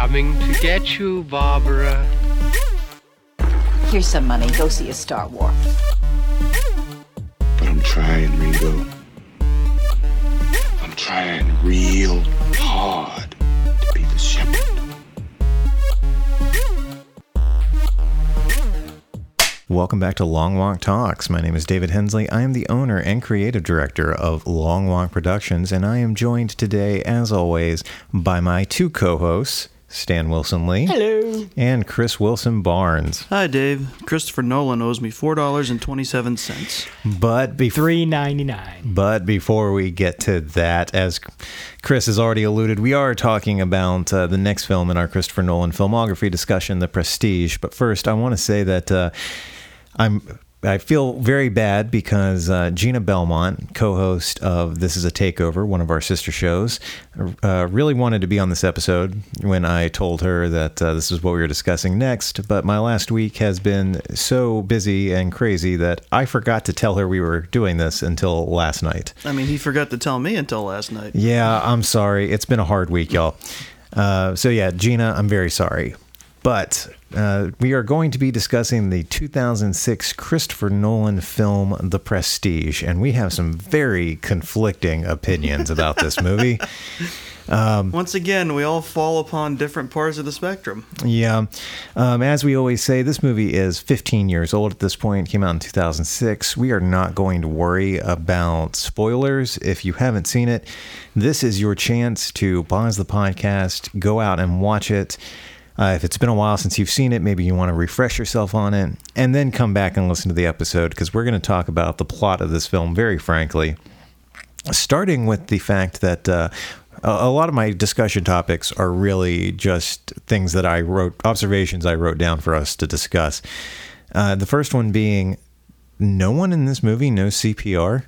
coming to get you, Barbara. Here's some money. Go see a Star War. But I'm trying, Ringo. I'm trying real hard to be the shepherd. Welcome back to Long Walk Talks. My name is David Hensley. I am the owner and creative director of Long Walk Productions, and I am joined today, as always, by my two co hosts, Stan Wilson Lee. Hello. And Chris Wilson Barnes. Hi, Dave. Christopher Nolan owes me four dollars and twenty-seven cents. But before Three ninety nine. But before we get to that, as Chris has already alluded, we are talking about uh, the next film in our Christopher Nolan filmography discussion, The Prestige. But first, I want to say that uh, I'm. I feel very bad because uh, Gina Belmont, co-host of This Is a Takeover, one of our sister shows, uh, really wanted to be on this episode when I told her that uh, this is what we were discussing next. But my last week has been so busy and crazy that I forgot to tell her we were doing this until last night. I mean, he forgot to tell me until last night. Yeah, I'm sorry. It's been a hard week, y'all. Uh, so, yeah, Gina, I'm very sorry. But uh, we are going to be discussing the 2006 Christopher Nolan film, The Prestige, and we have some very conflicting opinions about this movie. Once again, we all fall upon different parts of the spectrum. Yeah. Um, as we always say, this movie is 15 years old at this point. Came out in 2006. We are not going to worry about spoilers. If you haven't seen it, this is your chance to pause the podcast, go out and watch it. Uh, if it's been a while since you've seen it, maybe you want to refresh yourself on it, and then come back and listen to the episode because we're going to talk about the plot of this film very frankly starting with the fact that uh, a lot of my discussion topics are really just things that I wrote, observations I wrote down for us to discuss. Uh, the first one being no one in this movie knows CPR.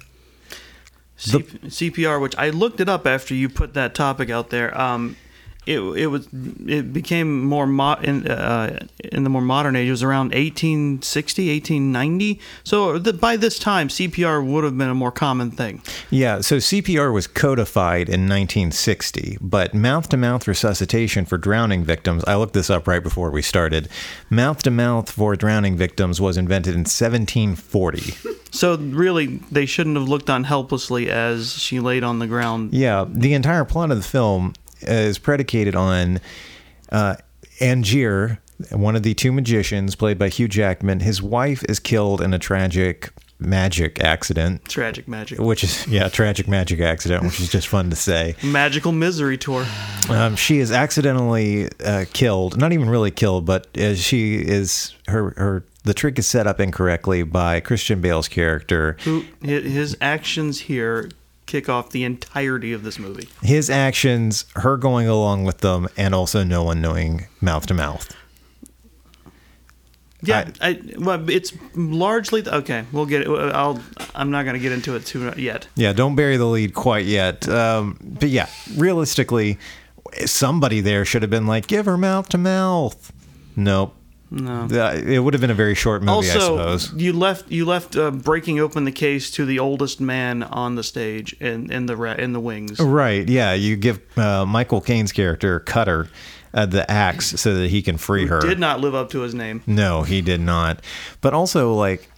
C- CPR, which I looked it up after you put that topic out there. Um, it it was it became more mo- in uh, in the more modern age. It was around 1860, 1890. So the, by this time, CPR would have been a more common thing. Yeah, so CPR was codified in 1960, but mouth to mouth resuscitation for drowning victims, I looked this up right before we started. Mouth to mouth for drowning victims was invented in 1740. So really, they shouldn't have looked on helplessly as she laid on the ground. Yeah, the entire plot of the film is predicated on uh, Angier, one of the two magicians, played by Hugh Jackman. His wife is killed in a tragic magic accident, Tragic magic. which is yeah, tragic magic accident, which is just fun to say. Magical misery tour. Um, she is accidentally uh, killed, not even really killed, but uh, she is her her. The trick is set up incorrectly by Christian Bale's character. Who his actions here kick off the entirety of this movie. his actions, her going along with them, and also no one knowing mouth to mouth. Yeah, I, well, it's largely okay. We'll get it. I'll. I'm not going to get into it too yet. Yeah, don't bury the lead quite yet. Um, but yeah, realistically, somebody there should have been like, give her mouth to mouth. Nope. No. It would have been a very short movie, I Also, suppose. you left you left uh, breaking open the case to the oldest man on the stage in in the in the wings. Right. Yeah. You give uh, Michael Caine's character, Cutter, uh, the axe so that he can free her. Did not live up to his name. No, he did not. But also, like,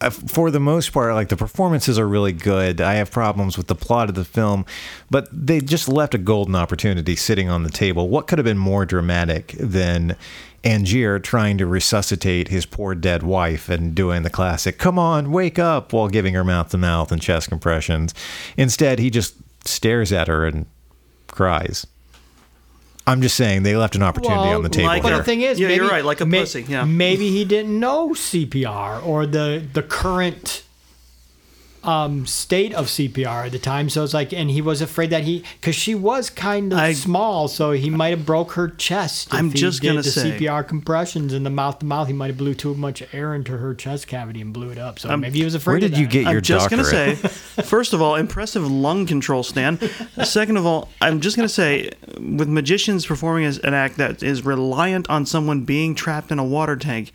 uh, for the most part, like the performances are really good. I have problems with the plot of the film, but they just left a golden opportunity sitting on the table. What could have been more dramatic than Angier trying to resuscitate his poor dead wife and doing the classic "Come on, wake up" while giving her mouth to mouth and chest compressions? Instead, he just stares at her and cries. I'm just saying they left an opportunity Well, on the table like But the thing is, Yeah, maybe, you're right, like a may- pussy, yeah. Maybe he didn't know CPR or the the current um, state of CPR at the time. So it's like, and he was afraid that he, because she was kind of I- small, so he might have broke her chest. if I'm he just did gonna the say- CPR compressions in the mouth to mouth. He might have blew too much air into her chest cavity and blew it up. So maybe he was afraid. Where did of you that. get your I'm just gonna say, first of all, impressive lung control, Stan. Second of all, I'm just gonna say, with magicians performing as an act that is reliant on someone being trapped in a water tank,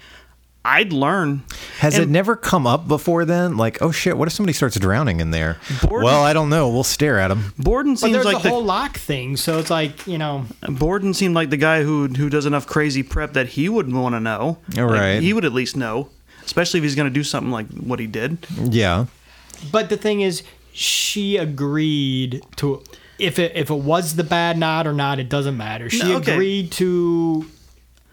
I'd learn. Has it never come up before then? Like, oh shit, what if somebody starts drowning in there? Borden- well, I don't know. We'll stare at him. Borden But seems there's like the the whole lock thing, so it's like you know. Borden seemed like the guy who who does enough crazy prep that he would want to know. All Like, right. he would at least know, especially if he's going to do something like what he did. Yeah. But the thing is, she agreed to if it if it was the bad knot or not, it doesn't matter. She No, okay. agreed to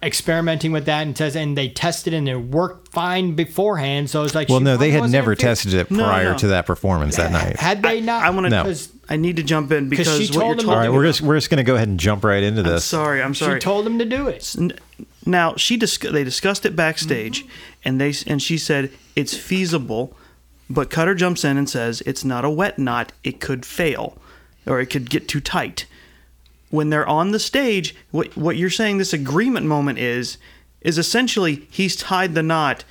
experimenting with that and says, and they tested and it worked fine beforehand. So it's like Well, no, they had never in fear. tested it prior no. to that performance that night. Had they not? I want to. No. I need to jump in because she what you're told him- All talking right, we're just we're just gonna go ahead and jump right into I'm this. sorry. I'm sorry. she told them to do it. Now she dis- they discussed it backstage, Mm-hmm. and they and she said it's feasible, but Cutter jumps in and says it's not a wet knot. It could fail, or it could get too tight. When they're on the stage, what what you're saying this agreement moment is is essentially he's tied the knot,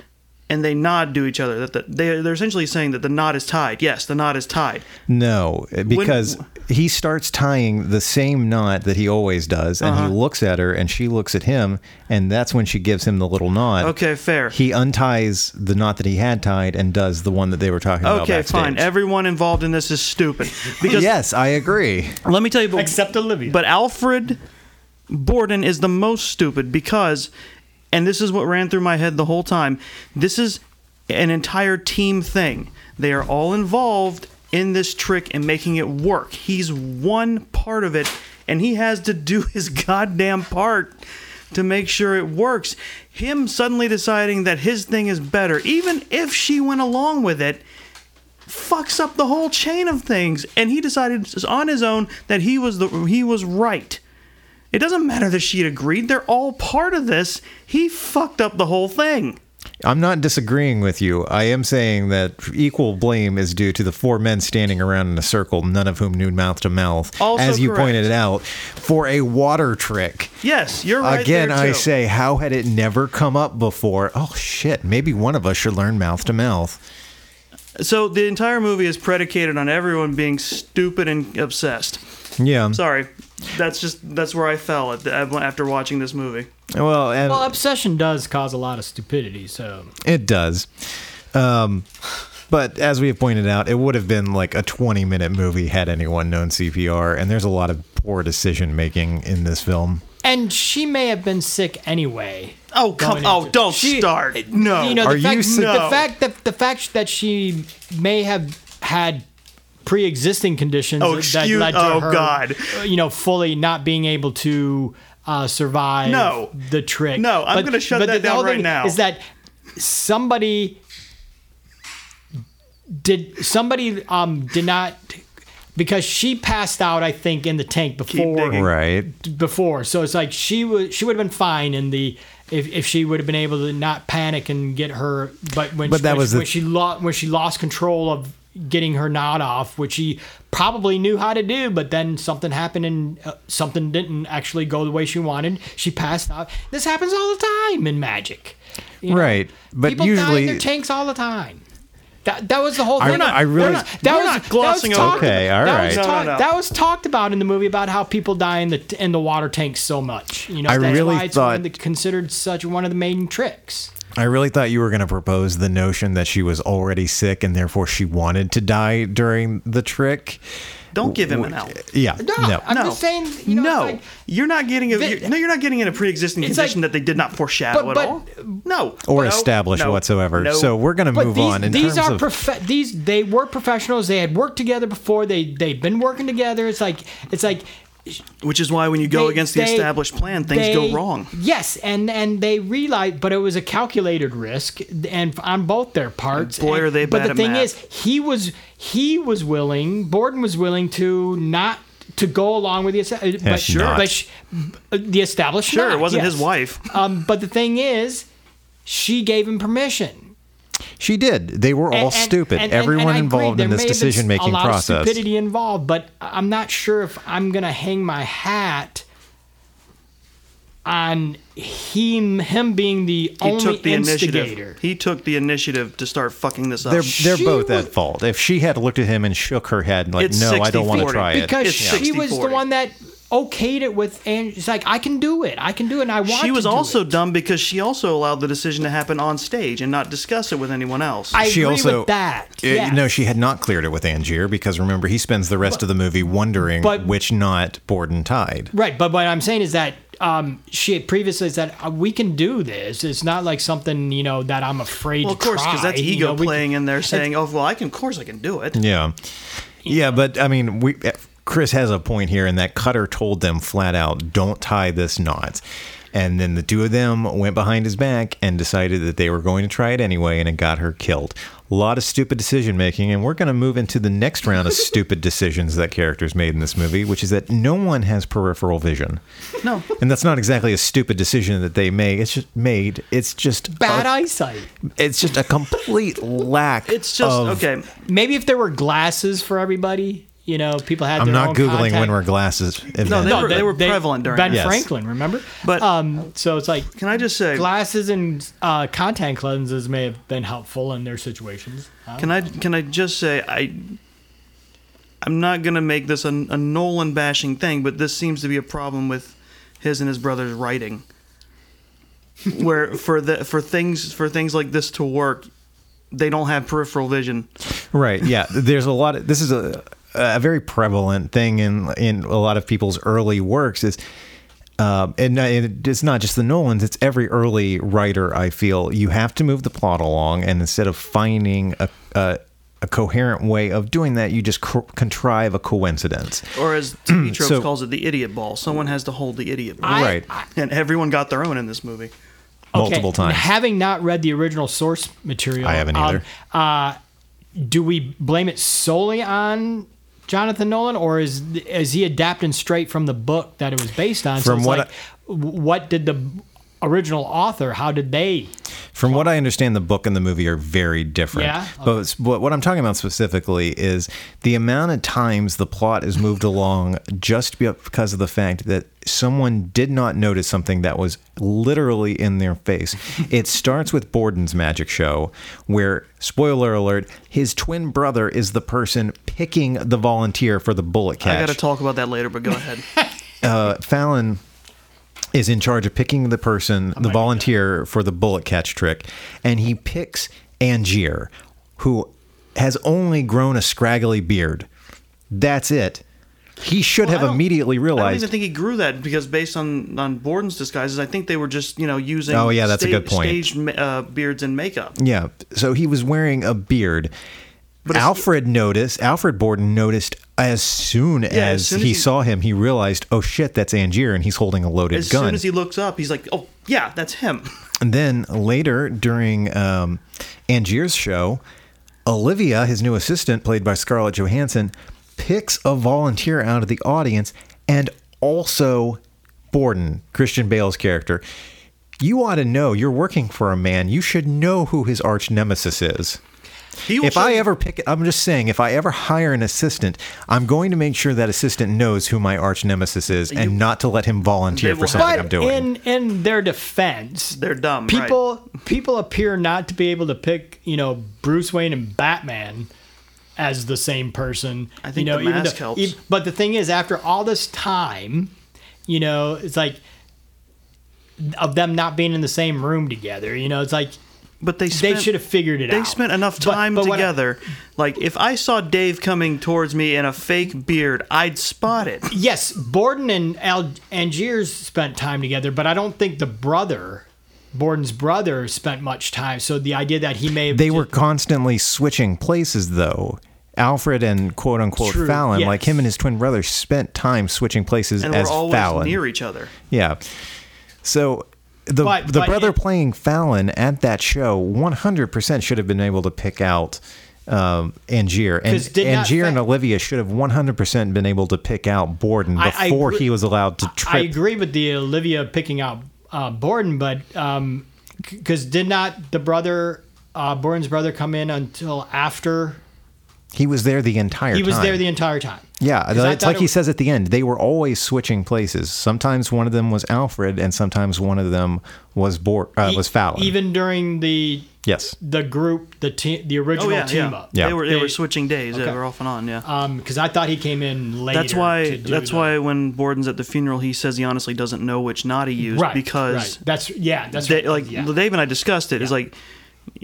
and they nod to each other that the, they they're essentially saying that the knot is tied. Yes, the knot is tied. No, because he starts tying the same knot that he always does, and Uh-huh. he looks at her, and she looks at him, and that's when she gives him the little knot. Okay, fair. He unties the knot that he had tied and does the one that they were talking about. Okay, fine. Everyone involved in this is stupid because yes, I agree. let me tell you, but- Except Olivia. But Alfred Borden is the most stupid because, and this is what ran through my head the whole time. This is an entire team thing. They are all involved in this trick and making it work. He's one part of it, and he has to do his goddamn part to make sure it works. Him suddenly deciding that his thing is better, even if she went along with it, fucks up the whole chain of things and he decided on his own that he was the he was right it doesn't matter that she had agreed they're all part of this he fucked up the whole thing I'm not disagreeing with you. I am saying that equal blame is due to the four men standing around in a circle, none of whom knew mouth to mouth, Also as you correct. pointed out, for a water trick. yes you're right Again, I say, how had it never come up before? Oh shit, maybe one of us should learn mouth to mouth. so the entire movie is predicated on everyone being stupid and obsessed Yeah. sorry that's just that's where i fell at the, after watching this movie Well, and well, obsession does cause a lot of stupidity. So it does. Um, but as we have pointed out, it would have been like a 20 minute movie had anyone known CPR, and there's a lot of poor decision making in this film. and she may have been sick anyway. oh come going oh don't She- start no You know, the Are you fact, s- the No. fact that the fact that she may have had pre-existing conditions Oh, that excuse- led to oh, her, God. uh, you know, fully not being able to uh, survive No. the trick. No, I'm gonna shut but that the down whole right thing now. Is that somebody did somebody um did not because she passed out I think in the tank before. Right. before. So it's like she was she would have been fine in the if, if she would have been able to not panic and get her. But when But she, that when, was she, the- when she lost when she lost control of getting her knot off, which she probably knew how to do, but then something happened and uh, something didn't actually go the way she wanted. She passed out. This happens all the time in magic. you know? Right. But People die usually- in their tanks all the time. That, that was the whole I- thing. I really, not, that was, not glossing that was over talked- Okay, all that was right. No, no, talk- no. That was talked about in the movie about how people die in the in the water tanks so much. You know, I that's really why it's thought- considered such one of the main tricks. I really thought you were going to propose the notion that she was already sick and therefore she wanted to die during the trick. don't give him an out Yeah. No, No. I'm no, just saying. You know, no. Like, you're not getting a. You're, no, you're not getting in a pre-existing condition like- that they did not foreshadow but- at all. No, Or no, establish no, whatsoever. no. So we're going to move these, on in these terms are of. prof- these they were professionals. They had worked together before. They they've been working together. It's like it's like which is why when you go they- against the they- established plan, things they- go wrong. Yes, and and they realized, but it was a calculated risk, and on both their parts. Boy, and- are they bad But the at thing math. is, he was he was willing. Borden was willing to not to go along with the esta- but sure. but sh- the established. Sure, it wasn't yes. his wife. Um, but the thing is, she gave him permission. She did. They were all And- and- stupid. and- and- Everyone and involved in this may have been decision making a lot process. Of stupidity involved, but I'm not sure if I'm gonna hang my hat on him him being the He only took the instigator. initiative. He took the initiative to start fucking this up. They're they're both was- at fault. If she had looked at him and shook her head and like, It's "No, I don't want to 60-40. try it," because It's she was the one that okayed it with, and she's like, I can do it. I can do it. And I want. She was to do also it. dumb because she also allowed the decision to happen on stage and not discuss it with anyone else. I she agree also with that. Uh, yes. No, she had not cleared it with Angier because remember he spends the rest of the movie wondering but- which knot Borden tied. Right, but what I'm saying is that um, she had previously said uh, we can do this. It's not like something you know that I'm afraid well, of course, because that's you ego know, we- playing in there, saying, "Oh, well, I can. Of course, I can do it." Yeah. Yeah, but I mean, we Chris has a point here and that Cutter told them flat out, "Don't tie this knot." And then the two of them went behind his back and decided that they were going to try it anyway, and it got her killed. A lot of stupid decision making, and we're going to move into the next round of stupid decisions that characters made in this movie, which is that no one has peripheral vision. No, And that's not exactly a stupid decision that they made. It's just made. It's just bad a- eyesight. It's just a complete lack. it's just of- okay. Maybe if there were glasses for everybody, you know, people had. I'm their not own googling contact- when were glasses. No, they invented. were, they were prevalent during. Ben. Yes. Franklin, remember? But- um, so it's like Can I just say? glasses and uh, contact lenses may have been helpful in their situations. Uh, Can I can I just say I I'm not gonna make this a, a Nolan bashing thing, but this seems to be a problem with his and his brother's writing. Where for the for things for things like this to work, they don't have peripheral vision. Right. Yeah. There's a lot of this is a a very prevalent thing in in a lot of people's early works is um, and it- it's not just the Nolans; it's every early writer. I feel you have to move the plot along, and instead of finding a a, a coherent way of doing that, you just co- contrive a coincidence. Or as TV Tropes So- calls it, the idiot ball. Someone has to hold the idiot ball. I- right. and everyone got their own in this movie. Multiple Okay, times. Having not read the original source material, I haven't um, either. uh, do we blame it solely on Jonathan Nolan, or is is he adapting straight from the book that it was based on? From it's what like, what did the original author? How did they? From what I understand, the book and the movie are very different. Yeah? But what what I'm talking about specifically is the amount of times the plot is moved along just because of the fact that someone did not notice something that was literally in their face. it starts with Borden's magic show, where, spoiler alert, his twin brother is the person picking the volunteer for the bullet catch I got to talk about that later, but go ahead. uh, Fallon is in charge of picking the person, the volunteer for the bullet catch trick, and he picks Angier, who has only grown a scraggly beard. That's it. He should Well, have immediately realized. I don't even think he grew that because based on on Borden's disguises, I think they were just you know using Oh, yeah, that's a good point. staged uh, beards and makeup. yeah, so he was wearing a beard. But Alfred noticed. Alfred Borden noticed as soon as as, soon as he, he- saw him, he realized, "Oh shit, that's Angier," and he's holding a loaded As gun. As soon as he looks up, he's like, "Oh yeah, that's him." And then later during um, Angier's show, Olivia, his new assistant, played by Scarlett Johansson, picks a volunteer out of the audience and also Borden, Christian Bale's character. You ought to know you're working for a man. You should know who his arch nemesis is. He will If I you- ever pick, I'm just saying, if I ever hire an assistant, I'm going to make sure that assistant knows who my arch nemesis is, and not to let him volunteer for something have- I'm But doing. in in their defense, they're dumb. right. people people appear not to be able to pick you know Bruce Wayne and Batman as the same person. I think you know, the even mask though- helps. ev- but the thing is, after all this time, you know, it's like of them not being in the same room together. You know, it's like but they they should have figured it They out. spent enough time but what I- together. like if I saw Dave coming towards me in a fake beard, I'd spot it. yes, Borden and Al- Angiers spent time together, but I don't think the brother. Borden's brother spent much time, so the idea that he may have They were constantly switching places, though. Alfred and quote unquote True, Fallon, yes. like him and his twin brother, spent time switching places And as we're always Fallon. near each other. Yeah. So the But- the but brother it- playing Fallon at that show 100% should have been able to pick out um, Angier. And 'Cause did not Angier and Olivia should have 100% been able to pick out Borden I- I before agree- he was allowed to trip. I agree with the Olivia picking out uh, Borden, but because did not the brother uh, Borden's brother come in until after He was there the entire time. He time. was there the entire time. Yeah, I it's like it he was- says at the end. They were always switching places. Sometimes one of them was Alfred, and sometimes one of them was Bor- uh, was Fallon. Even during the yes, the group, the team, the original Oh yeah, team yeah. up. Yeah. They were they, They- were switching days. Okay. They were off and on. Yeah. Um, because I thought he came in later. that's why. to do That's the- why when Borden's at the funeral, he says he honestly doesn't know which knot he used Right. because right. that's yeah. That's they, right. like yeah. Dave and I discussed it. Is Yeah. like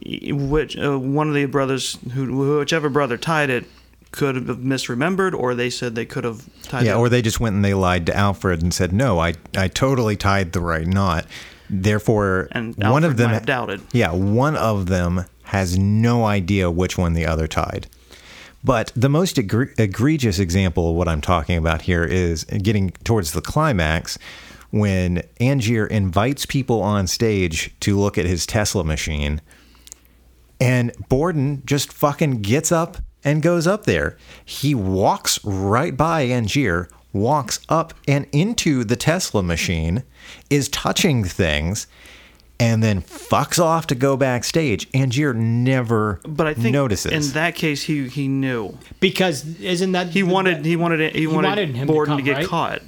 which uh, one of the brothers who whichever brother tied it could have misremembered, or they said they could have tied yeah, it. or they just went and they lied to Alfred and said, "No, I I totally tied the right knot." Therefore, and one Alfred of them might doubted. Yeah, one of them has no idea which one the other tied. But the most egre- egregious example of what I'm talking about here is getting towards the climax when Angier invites people on stage to look at his Tesla machine. And Borden just fucking gets up and goes up there. He walks right by Angier, walks up and into the Tesla machine, is touching things, and then fucks off to go backstage. Angier never But I think notices. in that case he he knew because isn't that he wanted he wanted he wanted, wanted him to Borden to, come, get right? caught.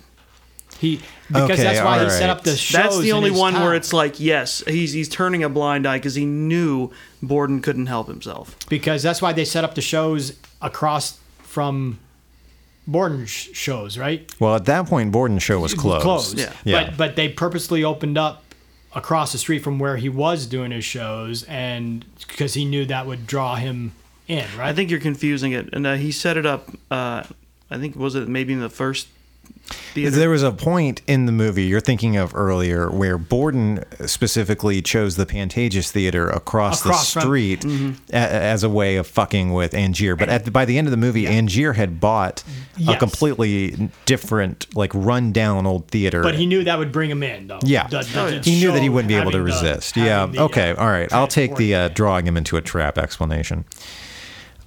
he because Okay, that's why he all set up the shows. That's the only one town. where it's like yes he's he's turning a blind eye because he knew Borden couldn't help himself. because that's why they set up the shows across from Borden's shows, right? well, at that point, Borden's show was closed. Closed. Yeah. Yeah. But but they purposely opened up across the street from where he was doing his shows, and because he knew that would draw him in, right? I think you're confusing it, and uh, he set it up. Uh, I think was it maybe in the first theater. There was a point in the movie you're thinking of earlier where Borden specifically chose the Pantages Theater across, Across the from- street a- as a way of fucking with Angier. But at the, by the end of the movie, Angier had bought a completely different, like run down old theater. but he knew that would bring him in, though. Yeah. The- the- the he knew that he wouldn't be able to having the- resist. yeah. the, okay. uh, All right. I'll take the uh, drawing him into a trap explanation.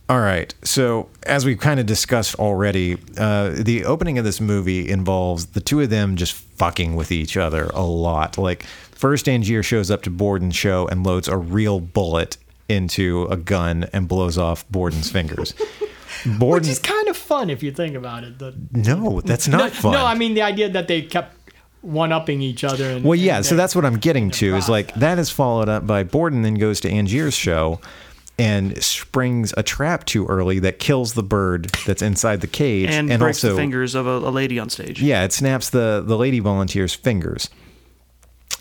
All right. So, as we've kind of discussed already, uh, the opening of this movie involves the two of them just fucking with each other a lot. Like, first, Angier shows up to Borden's show and loads a real bullet into a gun and blows off Borden's fingers. Borden, Which is kind of fun if you think about it. The, no, that's not no, fun. No, I mean the idea that they kept one upping each other. And, Well, yeah, so that's what I'm getting to. Is like that is followed up by Borden then goes to Angier's show and springs a trap too early that kills the bird that's inside the cage and, and, breaks also the fingers of a, a lady on stage. yeah, it snaps the the lady volunteer's fingers.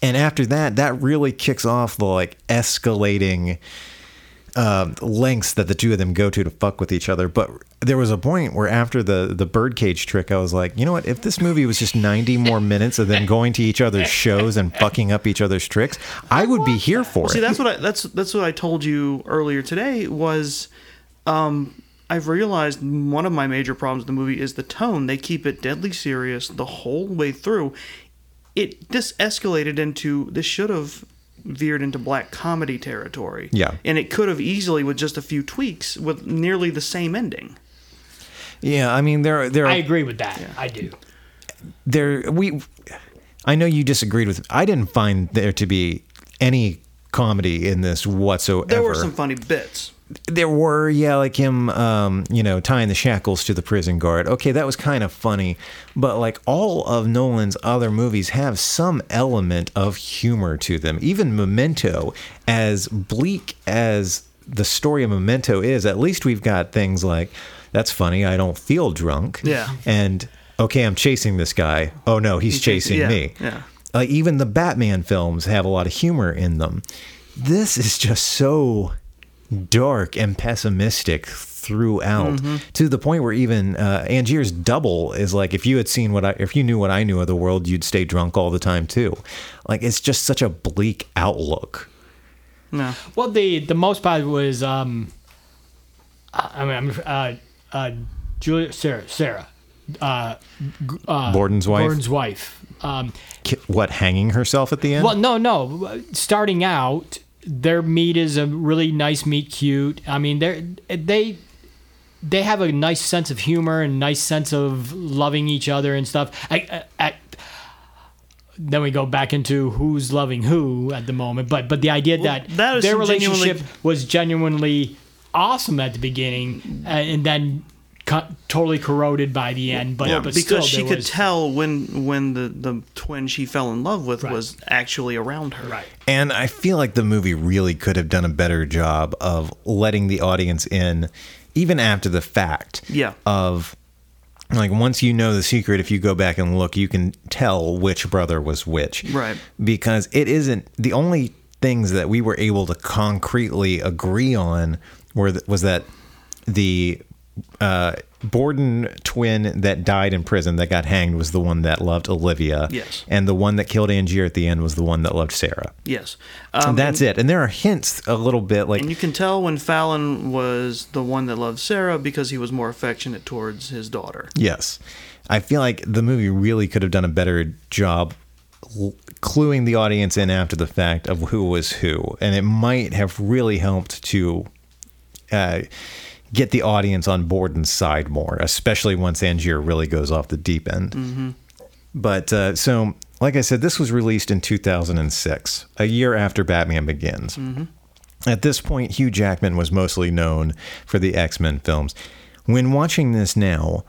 And after that, that really kicks off the like escalating uh, lengths that the two of them go to to fuck with each other. But there was a point where after the the birdcage trick, I was like, you know what? If this movie was just ninety more minutes of them going to each other's shows and fucking up each other's tricks, I would be here for See, it. See, that's what I that's that's what I told you earlier today was um I've realized one of my major problems with the movie is the tone. They keep it deadly serious the whole way through. It this escalated into this should have veered into black comedy territory. Yeah. And it could have easily with just a few tweaks with nearly the same ending. yeah, I mean there there I agree with that. I do. there we I know you disagreed with I didn't find there to be any comedy in this whatsoever. There were some funny bits. There were, yeah, like him, um, you know, tying the shackles to the prison guard. Okay, that was kind of funny, but like all of Nolan's other movies have some element of humor to them. Even Memento, as bleak as the story of Memento is, at least we've got things like, "That's funny, I don't feel drunk," Yeah. and "Okay, I'm chasing this guy. Oh no, he's, He's chasing chasing- yeah, me." yeah. Like even the Batman films have a lot of humor in them. This is just so dark and pessimistic throughout Mm-hmm. to the point where even uh, Angier's double is like if you had seen what I if you knew what I knew of the world you'd stay drunk all the time too like it's just such a bleak outlook No. Well, the the most part was um, I mean, uh, uh, Julia Sarah Sarah, uh, uh, Borden's wife Borden's wife. Um, what hanging herself at the end well, no, no. Starting out, their meat is a really nice meat, cute. I mean, they they they have a nice sense of humor and nice sense of loving each other and stuff. I, I, I, then we go back into who's loving who at the moment, but but the idea that, that is their genuinely- relationship was genuinely awesome at the beginning, uh, and then cut, totally corroded by the end. But, Yeah. but because still, she there could was- tell when when the the twin she fell in love with Right. was actually around her. Right. And I feel like the movie really could have done a better job of letting the audience in, even after the fact. Yeah. Of like once you know the secret, if you go back and look, you can tell which brother was which. Right. Because it isn't the only things that we were able to concretely agree on were th- was that the uh, Borden twin that died in prison that got hanged was the one that loved Olivia. Yes. And the one that killed Angier at the end was the one that loved Sarah. Yes. And Um, that's it. And there are hints a little bit like And you can tell when Fallon was the one that loved Sarah because he was more affectionate towards his daughter. yes. I feel like the movie really could have done a better job cluing the audience in after the fact of who was who, and it might have really helped to uh, get the audience on Borden's side more, especially once Angier really goes off the deep end. But uh, so, like I said, this was released in 2006, a year after Batman Begins. At this point, Hugh Jackman was mostly known for the X Men films. When watching this now,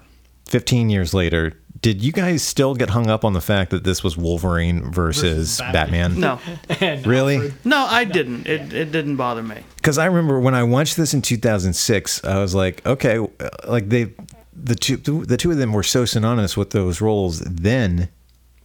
15 years later, did you guys still get hung up on the fact that this was Wolverine versus, Versus Batman? Batman? No, Really? No, I didn't. It it didn't bother me. Because I remember when I watched this in 2006, I was like, okay, uh, like they, the two, the two of them were so synonymous with those roles then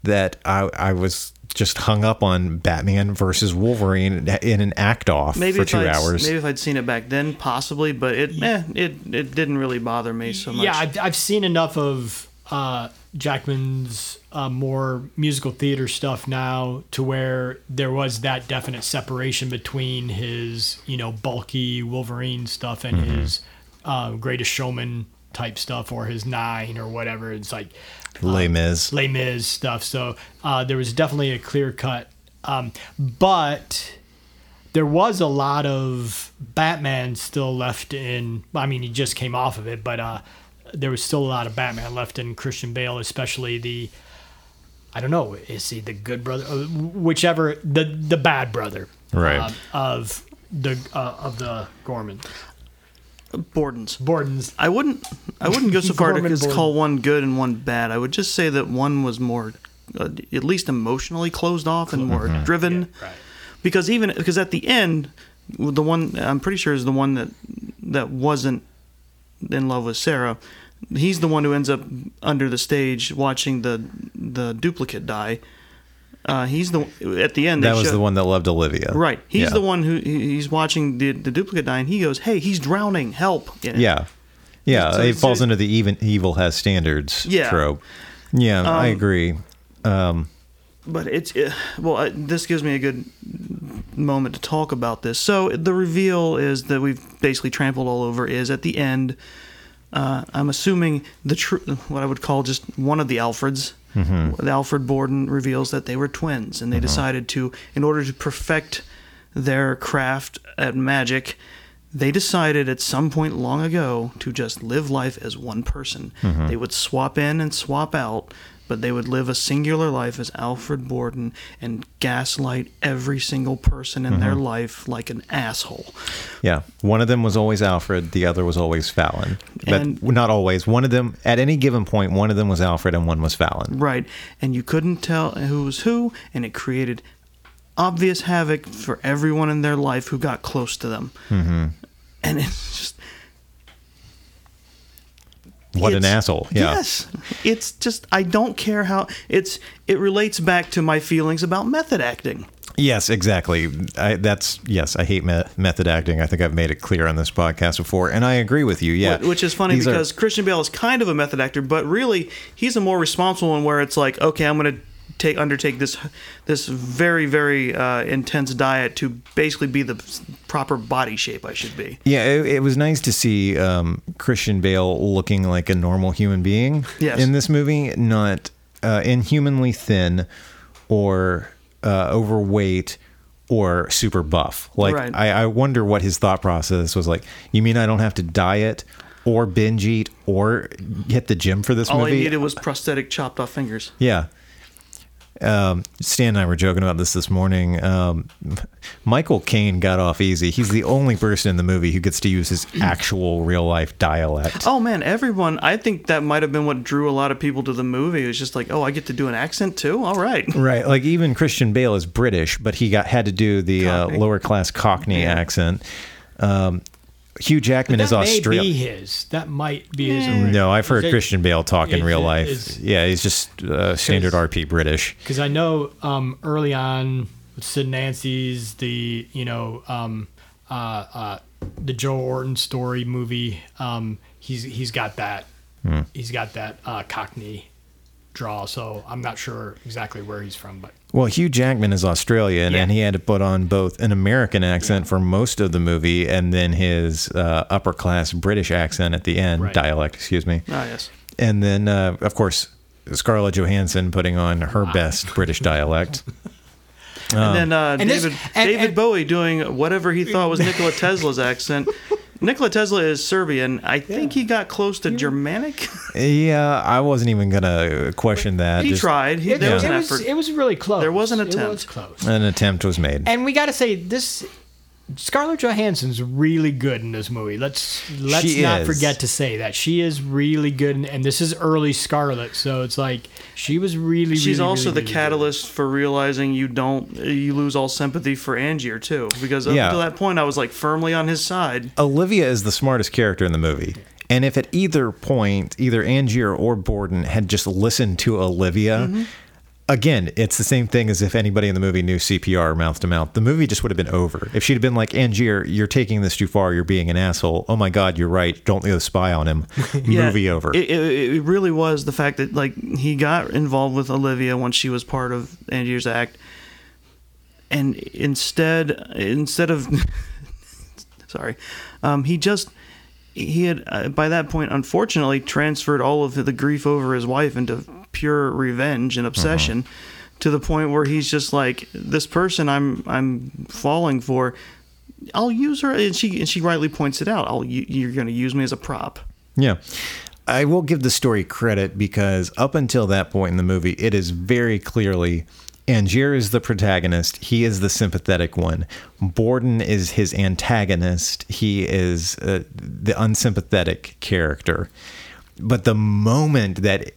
that I, I was just hung up on Batman versus Wolverine in an act off Maybe for if 2 I'd, hours. Maybe if I'd seen it back then, possibly. But it eh, it it didn't really bother me so much. Yeah, I've, I've seen enough of uh, Jackman's uh, more musical theater stuff now to where there was that definite separation between his, you know, bulky Wolverine stuff and his uh, Greatest Showman type stuff or his Nine or whatever. It's like Les Mis. Les Mis stuff. So uh, there was definitely a clear cut. Um, but there was a lot of Batman still left in. I mean, he just came off of it, but uh, there was still a lot of Batman left in Christian Bale, especially the. I don't know. Is he the good brother? Uh, Whichever the the bad brother, Right. um, of the uh, of the Gorman Borden's. Borden's. I wouldn't. I wouldn't go so far to Gorman just Borden. call one good and one bad. I would just say that one was more, uh, at least emotionally closed off and more driven. right. Because even because at the end, the one I'm pretty sure is the one that that wasn't in love with Sarah. He's the one who ends up under the stage watching the the duplicate die. Uh, he's the at the end. That was show- the one that loved Olivia. Right. He's Yeah. the one who he's watching the the duplicate die, and he goes, "Hey, he's drowning! Help!" Yeah. Yeah. So it falls into the even evil has standards Yeah. trope. Yeah, I Um, agree. but it's it, well uh, this gives me a good moment to talk about this so the reveal is that we've basically trampled all over is at the end uh, i'm assuming the tr- what i would call just one of the alfreds. Mm-hmm. The alfred borden reveals that they were twins and they mm-hmm. decided to in order to perfect their craft at magic they decided at some point long ago to just live life as one person. Mm-hmm. They would swap in and swap out, but they would live a singular life as Alfred Borden and gaslight every single person in their life like an asshole. Yeah. One of them was always Alfred, the other was always Fallon. But And- not always. One of them, at any given point, one of them was Alfred and one was Fallon. Right. And you couldn't tell who was who, and it created obvious havoc for everyone in their life who got close to them. Mm-hmm. And it's just. What an asshole. Yeah. Yes. It's just I don't care how it's it relates back to my feelings about method acting. Yes, exactly. I, that's yes. I hate me- method acting. I think I've made it clear on this podcast before, and I agree with you. Yeah, Which is funny These are- because Christian Bale is kind of a method actor, but really he's a more responsible one where it's like, okay, I'm going to take undertake this this very very uh, intense diet to basically be the proper body shape I should be. Yeah, it, it was nice to see um, Christian Bale looking like a normal human being Yes. in this movie, not uh, inhumanly thin or uh, overweight or super buff. Like, Right. I, I wonder what his thought process was like. You mean I don't have to diet or binge eat or hit the gym for this All movie? I needed was prosthetic chopped off fingers. Yeah. Um, Stan and I were joking about this this morning. Um, Michael Caine got off easy. He's the only person in the movie who gets to use his actual real life dialect. Oh man, everyone! I think that might have been what drew a lot of people to the movie. It was just like, oh, I get to do an accent too. All right. Right, like even Christian Bale is British, but he got had to do the uh, lower class Cockney accent. Um, Hugh Jackman that is may be his. That might be his. original. No, I've heard Is it- Christian Bale talk in real it- life. yeah, he's just uh, standard RP British. because I know um, early on with Sid Nancy's the you know um, uh, uh, the Joe Orton story movie. Um, he's he's got that Hmm. he's got that uh, Cockney draw. So I'm not sure exactly where he's from, but Well, Hugh Jackman is Australian, and he had to put on both an American accent for most of the movie and then his uh, upper class British accent at the end, Right. dialect, excuse me. Ah, yes. And then, uh, of course, Scarlett Johansson putting on her best British dialect. and then uh, And this- David and- David and- Bowie doing whatever he thought was Nikola Tesla's accent. Nikola Tesla is Serbian. I think he got close to Germanic. Yeah, I wasn't even gonna question that. he Just tried. He, it, there was it an was effort. it was really close. There was an It was attempt. close. An attempt was made. And we got to say this. Scarlett Johansson's really good in this movie. Let's let's She not is. forget to say that she is really good, and, and this is early Scarlett, so it's like she was really. She's really, also really, the really good. catalyst for realizing you don't you lose all sympathy for Angier too. Because up Yeah. to that point, I was like firmly on his side. Olivia is the smartest character in the movie. And if at either point, either Angier or Borden had just listened to Olivia, mm-hmm. Again, it's the same thing as if anybody in the movie knew CPR mouth to mouth. The movie just would have been over. If she'd have been like, Angier, you're taking this too far. You're being an asshole. Oh my God, you're right. Don't go spy on him. Yeah, movie over. It, it, it really was the fact that like he got involved with Olivia once she was part of Angier's act, and instead instead of sorry, um, he just he had uh, by that point unfortunately transferred all of the grief over his wife into pure revenge and obsession to the point where he's just like this person I'm I'm falling for I'll use her and she and she rightly points it out I'll you, you're going to use me as a prop Yeah. I will give the story credit because up until that point in the movie, it is very clearly Angier is the protagonist. He is the sympathetic one. Borden is his antagonist. He is uh, the unsympathetic character. But the moment that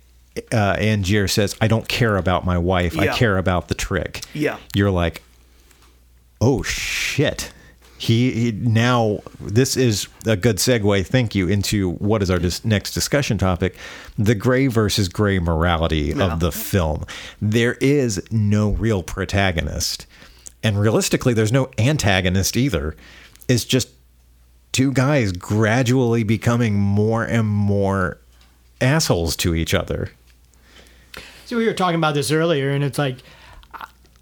uh, Angier says, I don't care about my wife, I care about the trick, Yeah. you're like, oh shit. He, he now this is a good segue thank you into what is our dis- next discussion topic the gray versus gray morality Yeah. of the film. There is no real protagonist and realistically there's no antagonist either. It's just two guys gradually becoming more and more assholes to each other So we were talking about this earlier, and it's like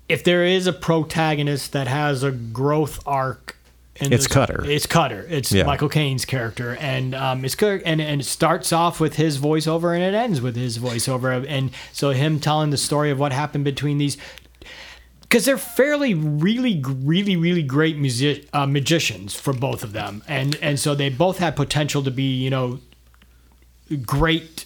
if there is a protagonist that has a growth arc. In It's Cutter. It's Cutter. It's Yeah. Michael Caine's character, and um, it's and and it starts off with his voiceover, and it ends with his voiceover, and so him telling the story of what happened between these. Because they're fairly, really, really, really great music uh, magicians for both of them, and and so they both had potential to be, you know, great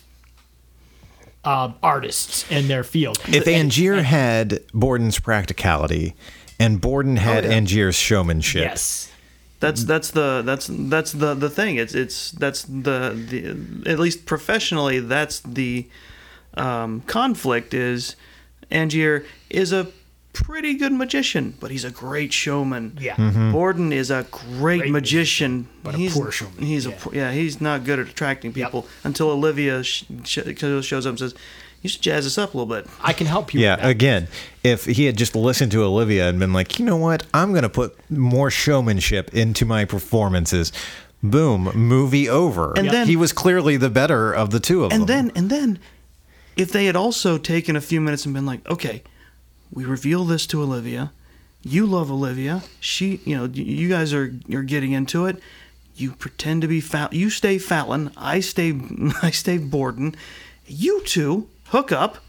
uh, artists in their field. if Angier had Borden's practicality and Borden had yeah. Angier's showmanship, Yes. That's that's the that's that's the the thing. It's it's that's the the at least professionally that's the um, conflict is Angier is a pretty good magician, but he's a great showman. Yeah. Mm-hmm. Borden is a great, Great magician, but a he's, poor showman. He's a Yeah. poor- yeah. He's not good at attracting people until Olivia sh- sh- shows up and says, "You should jazz us up a little bit." I can help you. Yeah, with that. again, if he had just listened to Olivia and been like, you know what, I'm going to put more showmanship into my performances. Boom, movie over. And then- he was clearly the better of the two of And them. And then and then if they had also taken a few minutes and been like, okay, we reveal this to Olivia. You love Olivia. She, you know, you guys are you're getting into it. You pretend to be Fallon. You stay Fallon. I stay I stay Borden. You two hook up.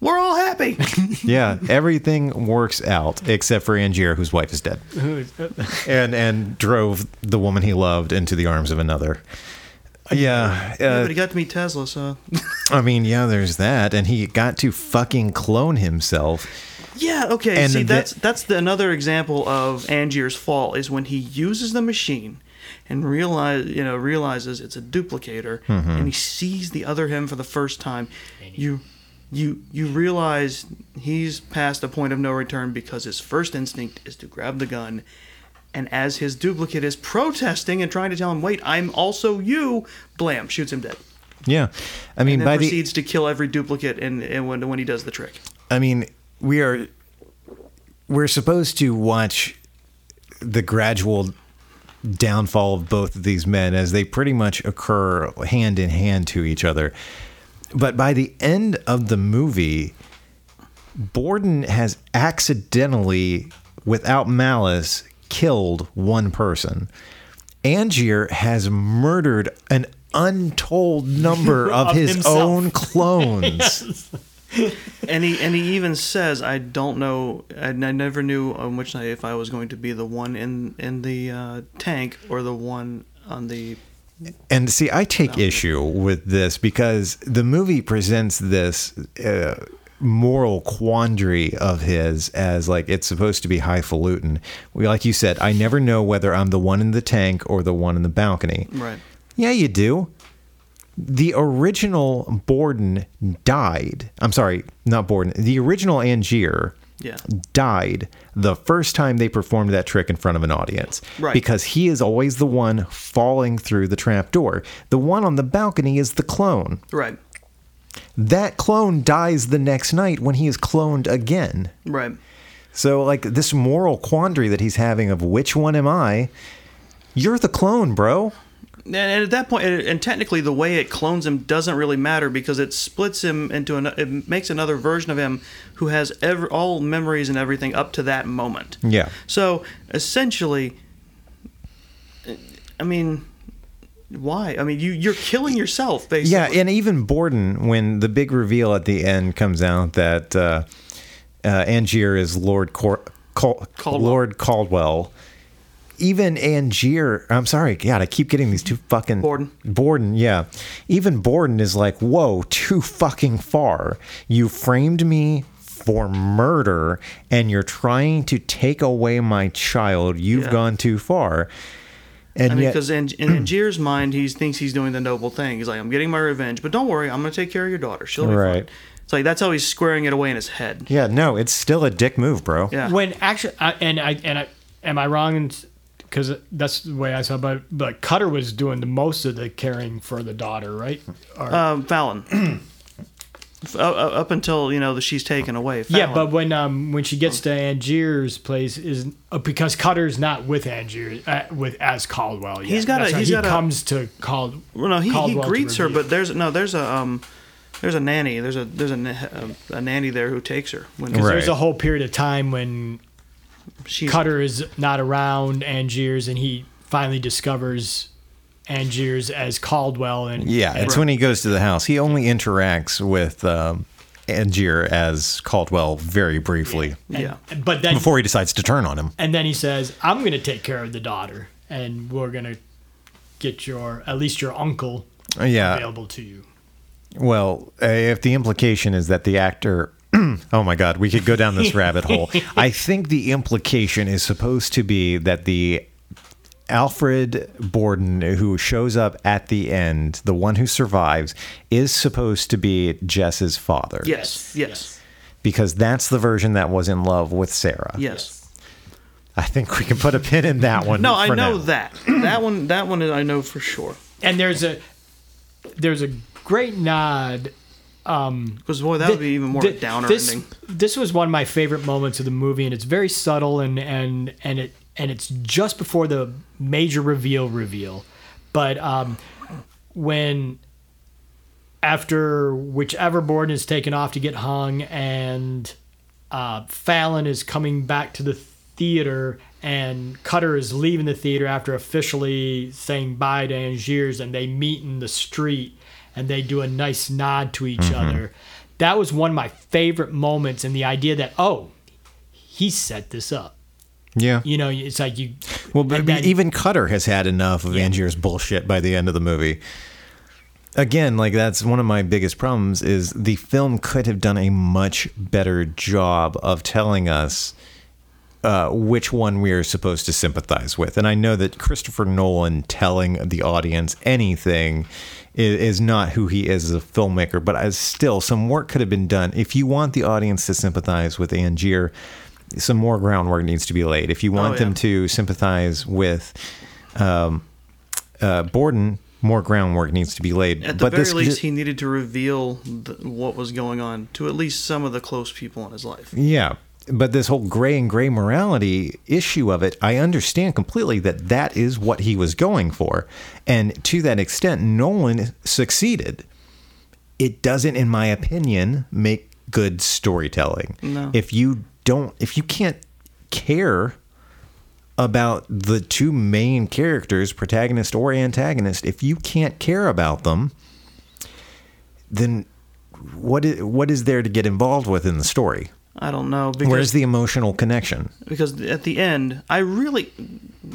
We're all happy. yeah, everything works out except for Angier, whose wife is dead, and and drove the woman he loved into the arms of another. Yeah, Yeah, uh, but he got to meet Tesla, so I mean, yeah, there's that, and he got to fucking clone himself. Yeah. Okay, And see, the- that's that's the, another example of Angier's fall is when he uses the machine and realize you know realizes it's a duplicator, Mm-hmm. and he sees the other him for the first time. You. You you realize he's past a point of no return because his first instinct is to grab the gun, and as his duplicate is protesting and trying to tell him, "Wait, I'm also you," blam, shoots him dead. Yeah, I mean, and then by the proceeds to kill every duplicate and, and when when he does the trick. I mean, we are we're supposed to watch the gradual downfall of both of these men as they pretty much occur hand in hand to each other. But by the end of the movie, Borden has accidentally, without malice, killed one person. Angier has murdered an untold number of, Of his himself. own clones. And he and he even says, "I don't know. I, I never knew on which night if I was going to be the one in in the uh, tank or the one on the." And see, I take issue with this because the movie presents this uh, moral quandary of his as like it's supposed to be highfalutin. We, like you said, I never know whether I'm the one in the tank or the one in the balcony. Right. Yeah, you do. The original Borden died. I'm sorry, not Borden. The original Angier Yeah. died the first time they performed that trick in front of an audience. Right. Because he is always the one falling through the trap door. The one on the balcony is the clone. Right. That clone dies the next night when he is cloned again. Right. So, like, this moral quandary that he's having of which one am I? You're the clone, bro. And, and at that point, and technically, the way it clones him doesn't really matter because it splits him into an. It makes another version of him who has ever all memories and everything up to that moment. Yeah. So essentially, I mean, why? I mean, you you're killing yourself, basically. Yeah, and even Borden, when the big reveal at the end comes out that uh, uh, Angier is Lord Cor- Cal- Caldwell. Lord Caldwell, even Angier, I'm sorry, God, I keep getting these two fucking Borden. Borden, yeah. Even Borden is like, whoa, too fucking far. You framed me for murder, and you're trying to take away my child. You've Yeah. gone too far. And I mean, because in, in Angier's mind, he thinks he's doing the noble thing. He's like, I'm getting my revenge, but don't worry, I'm going to take care of your daughter. She'll be Right. fine. It's like that's how he's squaring it away in his head. yeah, no, it's still a dick move, bro. Yeah. when actually I, and I and I am I wrong because that's the way I saw it, but but Cutter was doing the most of the caring for the daughter right or, Um, Fallon. F- uh, uh, up until you know that she's taken away. yeah but when um when she gets to Angier's place is uh, because Cutter's not with Angier uh, with as Caldwell yet. He's got a- That's why he's he got a- comes to Cald well, no, he, he Caldwell to greets her, but there's no, there's a um, there's a nanny. There's a there's a, a, a nanny there who takes her when Right. there's a whole period of time when she's Cutter is not around Angier's and he finally discovers Angier's as Caldwell and Yeah, it's when he goes to the house. He only interacts with um, Angier as Caldwell very briefly yeah. but then before he decides to turn on him. and then he says, "I'm going to take care of the daughter, and we're going to get your at least your uncle Yeah. available to you." Well, uh, if the implication is that the actor. Oh my God, we could go down this rabbit hole. I think the implication is supposed to be that the Alfred Borden, who shows up at the end, the one who survives, is supposed to be Jess's father. Yes, yes, Because that's the version that was in love with Sarah. yes. I think we can put a pin in that one. No, I know now. that. That one, that one, I know for sure. And there's a there's a great nod. Because boy, that would be even more Th- downer this, ending. This was one of my favorite moments of the movie, and it's very subtle and and and it and it's just before the major reveal reveal. But um, when after whichever Borden is taken off to get hung, and uh, Fallon is coming back to the theater, and Cutter is leaving the theater after officially saying bye to Angier's, and they meet in the street, and they do a nice nod to each Mm-hmm. other. That was one of my favorite moments, and the idea that oh, he set this up. Yeah. You know, it's like you. Well, but even Cutter has had enough of Angier's bullshit by the end of the movie. again, like that's one of my biggest problems is the film could have done a much better job of telling us uh, which one we are supposed to sympathize with. And I know that Christopher Nolan telling the audience anything is, is not who he is as a filmmaker, but as still, some work could have been done. If you want the audience to sympathize with Angier, some more groundwork needs to be laid. If you want yeah. them to sympathize with um, uh, Borden, more groundwork needs to be laid. At the very this- least, he needed to reveal the, what was going on to at least some of the close people in his life. Yeah. But this whole gray and gray morality issue of it, I understand completely that that is what he was going for. And to that extent, Nolan succeeded. It doesn't, in my opinion, make good storytelling. No. If you don't, if you can't care about the two main characters, protagonist or antagonist, if you can't care about them, then what is, what is there to get involved with in the story? I don't know because Where's the emotional connection? because at the end, I really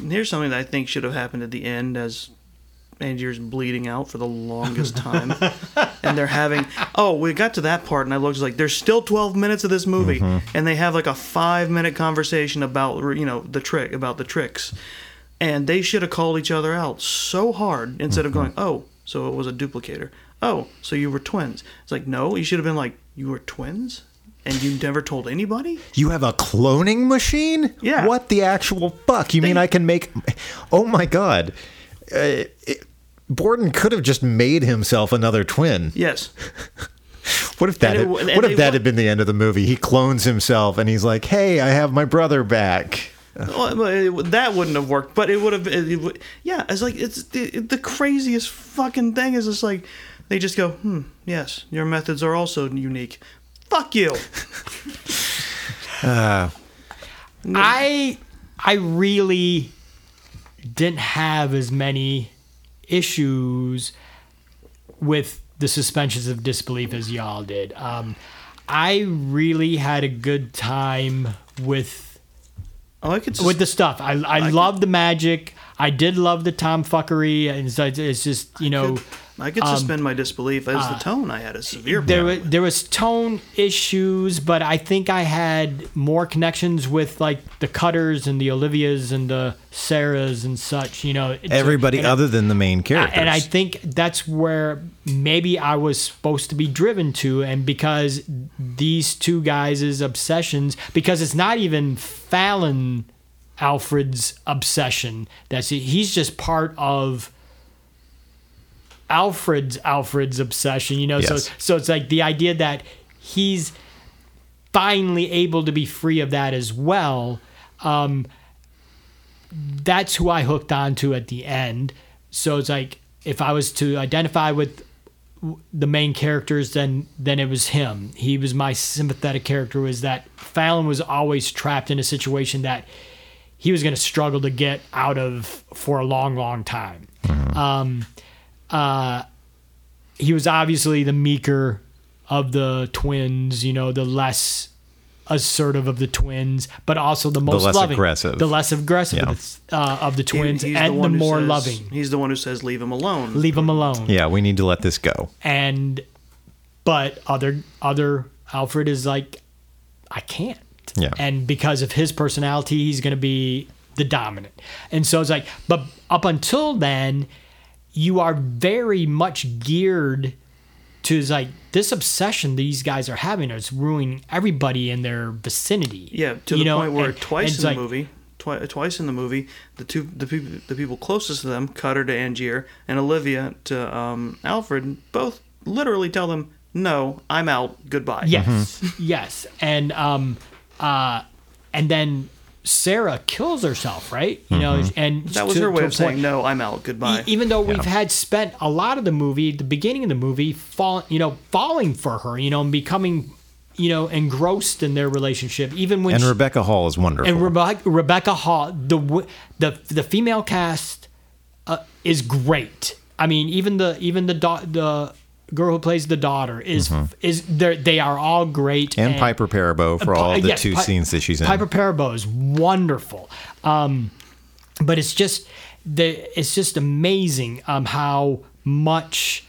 here's something that I think should have happened at the end as Angier's bleeding out for the longest time, and they're having oh we got to that part and I looked like there's still 12 minutes of this movie, mm-hmm. and they have like a five minute conversation about you know the trick about the tricks, and they should have called each other out so hard instead of mm-hmm. going oh so it was a duplicator. Oh so you were twins. It's like no you should have been like you were twins. And you never told anybody? You have a cloning machine? Yeah. What the actual fuck? You mean I can make? Oh my god! Uh, it, Borden could have just made himself another twin. Yes. What if that? It Had, what if that wa- had been the end of the movie? He clones himself and he's like, "Hey, I have my brother back." Well, it- that wouldn't have worked, but it would have. It, it would, yeah, it's like it's the, the craziest fucking thing is just like they just go, hmm, yes, your methods are also unique. Fuck you. I I really didn't have as many issues with the suspensions of disbelief as y'all did. Um, I really had a good time with Oh, I could. Just, with the stuff. I I, love the magic. I did love the tomfuckery, and so it's, it's just you know. I could suspend my disbelief as the tone I had a severe. um, uh, there problem was, there was tone issues, but I think I had more connections with like the Cutters and the Olivias and the Sarahs and such. You know, It's- Everybody and I- other than the main characters. and I think that's where maybe I was supposed to be driven to, and because these two guys' obsessions, because it's not even Fallon Alfred's obsession. That's he's just part of Alfred's Alfred's obsession. You know, Yes. so so it's like the idea that he's finally able to be free of that as well. Um, that's who I hooked onto at the end. So it's like if I was to identify with the main characters, then then it was him. He was my sympathetic character. Was that Fallon was always trapped in a situation that he was going to struggle to get out of for a long, long time. Um, uh, he was obviously the meeker of the twins. You know, the less assertive of the twins, but also the most less loving, aggressive. the less aggressive Yeah. of, the, uh, of the twins, he's and the, one who more says- loving. He's the one who says, "Leave him alone." Leave him alone. yeah, we need to let this go. And but other other Alfred is like, I can't. Yeah. And because of his personality, he's going to be the dominant. And so it's like, but up until then, you are very much geared to like this obsession these guys are having is ruining everybody in their vicinity. Yeah, to the know, point where and- and twice it's in the movie, twi- twice in the movie, the two the people the people closest to them, Cutter to Angier and Olivia to um, Alfred, both literally tell them, "No, I'm out. Goodbye." Yes, yes, and um, uh, and then Sarah kills herself, right? You know, and that was to- her way of saying, "No, I'm out. Goodbye." E- even though we've had spent a lot of the movie, the beginning of the movie, fall, you know, falling for her, you know, and becoming, you know, engrossed in their relationship, even when And she- Rebecca Hall is wonderful. and Rebecca, Rebecca Hall, the the the female cast uh, is great. I mean, even the even the da- the girl who plays the daughter is is they they are all great. Mm-hmm. and Piper Perabo for Pi- all the yes, two Pi- scenes that she's in. Piper Perabo is wonderful. Um, but it's just the it's just amazing um, how much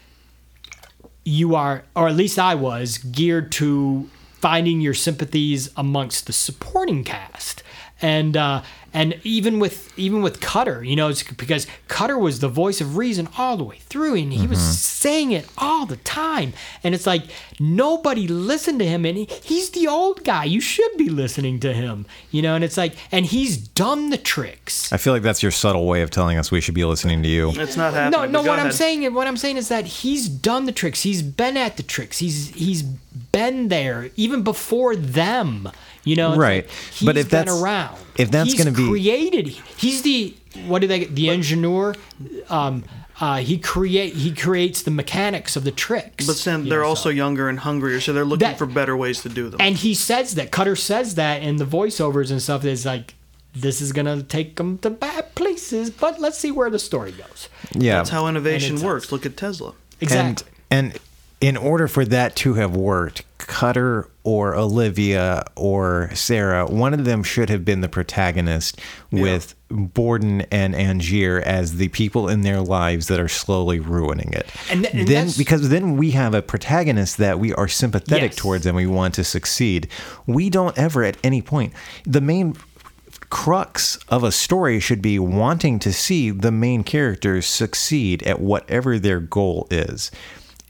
you are, or at least I was, geared to finding your sympathies amongst the supporting cast. And uh, and even with even with Cutter, you know, it's because Cutter was the voice of reason all the way through, and he was saying it all the time. And it's like nobody listened to him, and he, he's the old guy. You should be listening to him, you know. And it's like, and he's done the tricks. I feel like that's your subtle way of telling us we should be listening to you. It's not happening. No, no. go What I'm saying, what I'm saying is that he's done the tricks. He's been at the tricks. He's he's been there even before them. You know, Right. like he's But if been that's- around, if that's gonna be- created. He's the what do they? The engineer. Um, uh, he create he creates the mechanics of the tricks. But then they're know, also so- younger and hungrier, so they're looking That- for better ways to do them. and he says that Cutter says that in the voiceovers and stuff. Is like this is gonna take them to bad places, but let's see where the story goes. Yeah. That's how innovation works. Look at Tesla. Exactly. And, and in order for that to have worked, Cutter or Olivia or Sarah, one of them should have been the protagonist with Borden and Angier as the people in their lives that are slowly ruining it. And th- and then because then we have a protagonist that we are sympathetic Yes. towards and we want to succeed. We don't ever at any point the main crux of a story should be wanting to see the main characters succeed at whatever their goal is.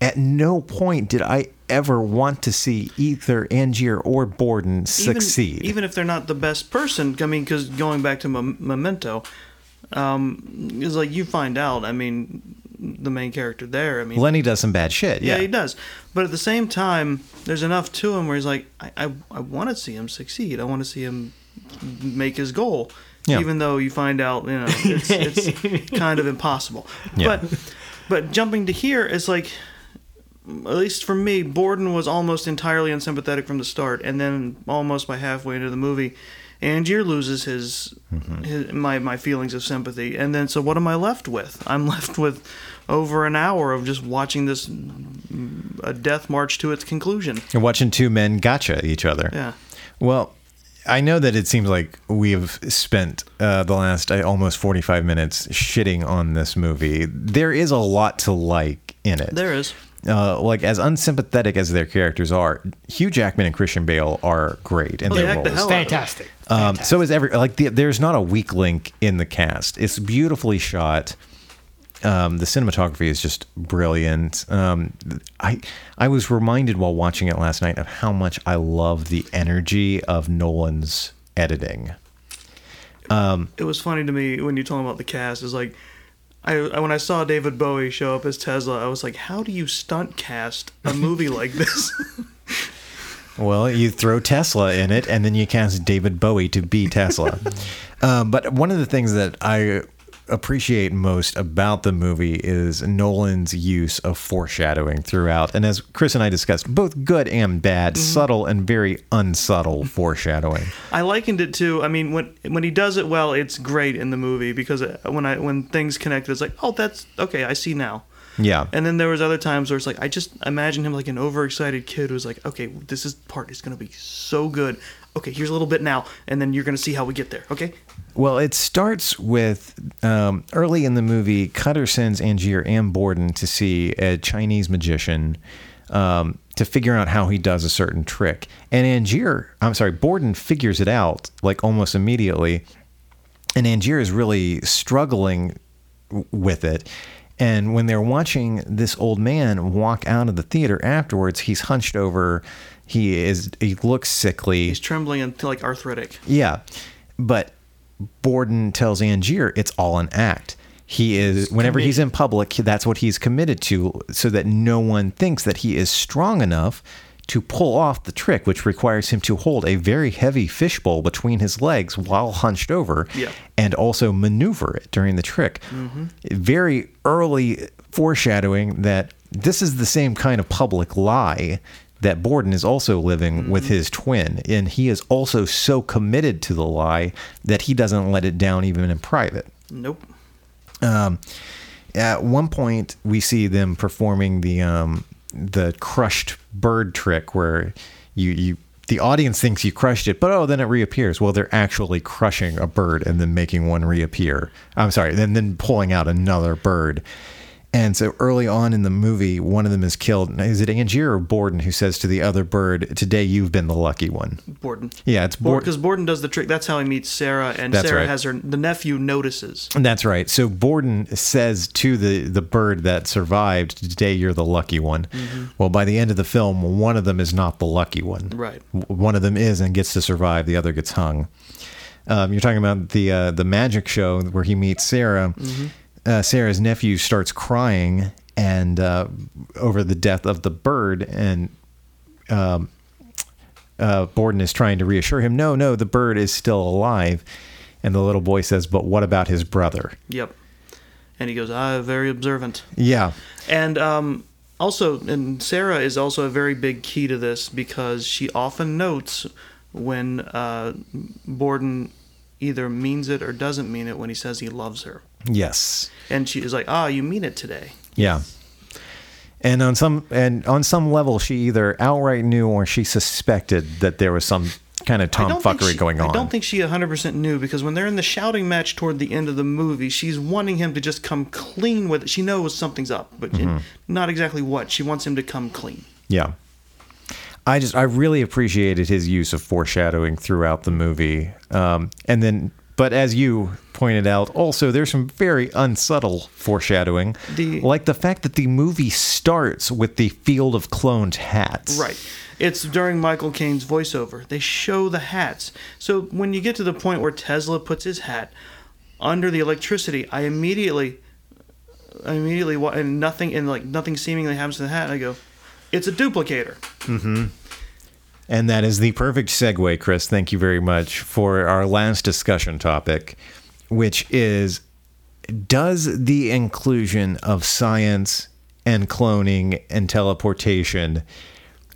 At no point did I ever want to see either Angier or Borden succeed. Even, even if they're not the best person, I mean, because going back to Mem- Memento, um, is like you find out. I mean, the main character there. I mean, Lenny does some bad shit. yeah. Yeah, he does. But at the same time, there's enough to him where he's like, I, I, I want to see him succeed. I want to see him make his goal. Yeah. Even though you find out, you know, it's, it's kind of impossible. Yeah. But, but jumping to here is like, at least for me, Borden was almost entirely unsympathetic from the start, and then almost by halfway into the movie, Angier loses his, his my my feelings of sympathy, and then so what am I left with? I'm left with over an hour of just watching this a death march to its conclusion. You're watching two men gotcha each other. Yeah. Well, I know that it seems like we have spent uh, the last uh, almost 45 minutes shitting on this movie. There is a lot to like in it. There is. Uh, like as unsympathetic as their characters are, Hugh Jackman and Christian Bale are great in they their act the roles. hell out of. Fantastic. Um, so is every like the, there's not a weak link in the cast. It's beautifully shot. Um, the cinematography is just brilliant. Um, I I was reminded while watching it last night of how much I love the energy of Nolan's editing. It was funny to me when you told me about the cast. Is like, I, I when I saw David Bowie show up as Tesla, I was like, how do you stunt cast a movie like this? Well, you throw Tesla in it, and then you cast David Bowie to be Tesla. um, but one of the things that I appreciate most about the movie is Nolan's use of foreshadowing throughout. And as Chris and I discussed, both good and bad, subtle and very unsubtle foreshadowing. I likened it to. I mean, when when he does it well, it's great in the movie because uh, when I when things connect, it's like, oh, that's okay. I see now. Yeah. And then there was other times where it's like I just imagine him like an overexcited kid who's like, okay, this is part is gonna be so good. Okay, here's a little bit now, and then you're gonna see how we get there. Okay. Well, it starts with um, early in the movie, Cutter sends Angier and Borden to see a Chinese magician um, to figure out how he does a certain trick. And Angier, I'm sorry, Borden figures it out like almost immediately. And Angier is really struggling with it. And when they're watching this old man walk out of the theater afterwards, he's hunched over. He is. He looks sickly. He's trembling and like arthritic. Yeah. But Borden tells Angier it's all an act. He is, whenever he's in public, that's what he's committed to, so that no one thinks that he is strong enough to pull off the trick, which requires him to hold a very heavy fishbowl between his legs while hunched over Yeah. and also maneuver it during the trick. Very early foreshadowing that this is the same kind of public lie that Borden is also living with his twin. And he is also so committed to the lie that he doesn't let it down even in private. Nope. Um, at one point, we see them performing the um, the crushed bird trick, where you you the audience thinks you crushed it, but oh, then it reappears. Well, they're actually crushing a bird and then making one reappear. I'm sorry, and then pulling out another bird. And so early on in the movie, one of them is killed. Is it Angier or Borden who says to the other bird, "Today you've been the lucky one"? Borden. Yeah, it's Borden because Borden does the trick. That's how he meets Sarah, and That's Sarah right. has her. The nephew notices. That's right. So Borden says to the the bird that survived, "Today you're the lucky one." Well, by the end of the film, one of them is not the lucky one. Right. One of them is and gets to survive. The other gets hung. Um, you're talking about the uh, the magic show where he meets Sarah. Uh, Sarah's nephew starts crying and uh, over the death of the bird, and um, uh, Borden is trying to reassure him, "No, no, the bird is still alive." And the little boy says, "But what about his brother?" Yep. And he goes, ah, very observant. Yeah, And um, also, and Sarah is also a very big key to this because she often notes when uh, Borden either means it or doesn't mean it when he says he loves her. Yes, And she is like, ah, you mean it today. yeah. And on some and on some level, she either outright knew or she suspected that there was some kind of tomfuckery going on. I don't think she 100% knew because when they're in the shouting match toward the end of the movie, she's wanting him to just come clean with it. She knows something's up, but Mm-hmm. not exactly what. She wants him to come clean. Yeah. I just I really appreciated his use of foreshadowing throughout the movie. Um, and then but as you pointed out, also there's some very unsubtle foreshadowing. The- like the fact that the movie starts with the field of cloned hats. Right. It's during Michael Caine's voiceover. They show the hats. So when you get to the point where Tesla puts his hat under the electricity, I immediately, I immediately, and nothing, and like nothing seemingly happens to the hat. And I go, it's a duplicator. Mm-hmm. And that is the perfect segue, Chris. Thank you very much for our last discussion topic, which is Does the inclusion of science and cloning and teleportation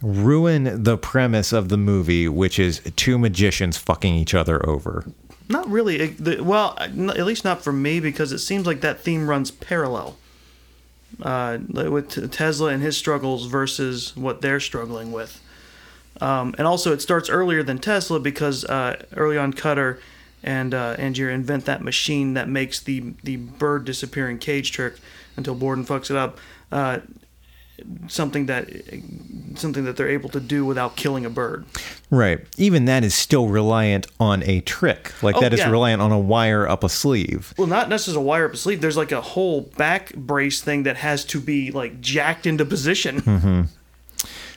ruin the premise of the movie, which is two magicians fucking each other over? Not really. Well, at least not for me because it seems like that theme runs parallel uh, with Tesla and his struggles versus what they're struggling with. Um, and also, it starts earlier than Tesla because uh, early on, Cutter and uh, Angier invent that machine that makes the the bird disappearing cage trick until Borden fucks it up. Uh, something that something that they're able to do without killing a bird. Right. Even that is still reliant on a trick. Like Oh, that is yeah. reliant on a wire up a sleeve. Well, not necessarily a wire up a sleeve. There's like a whole back brace thing that has to be like jacked into position.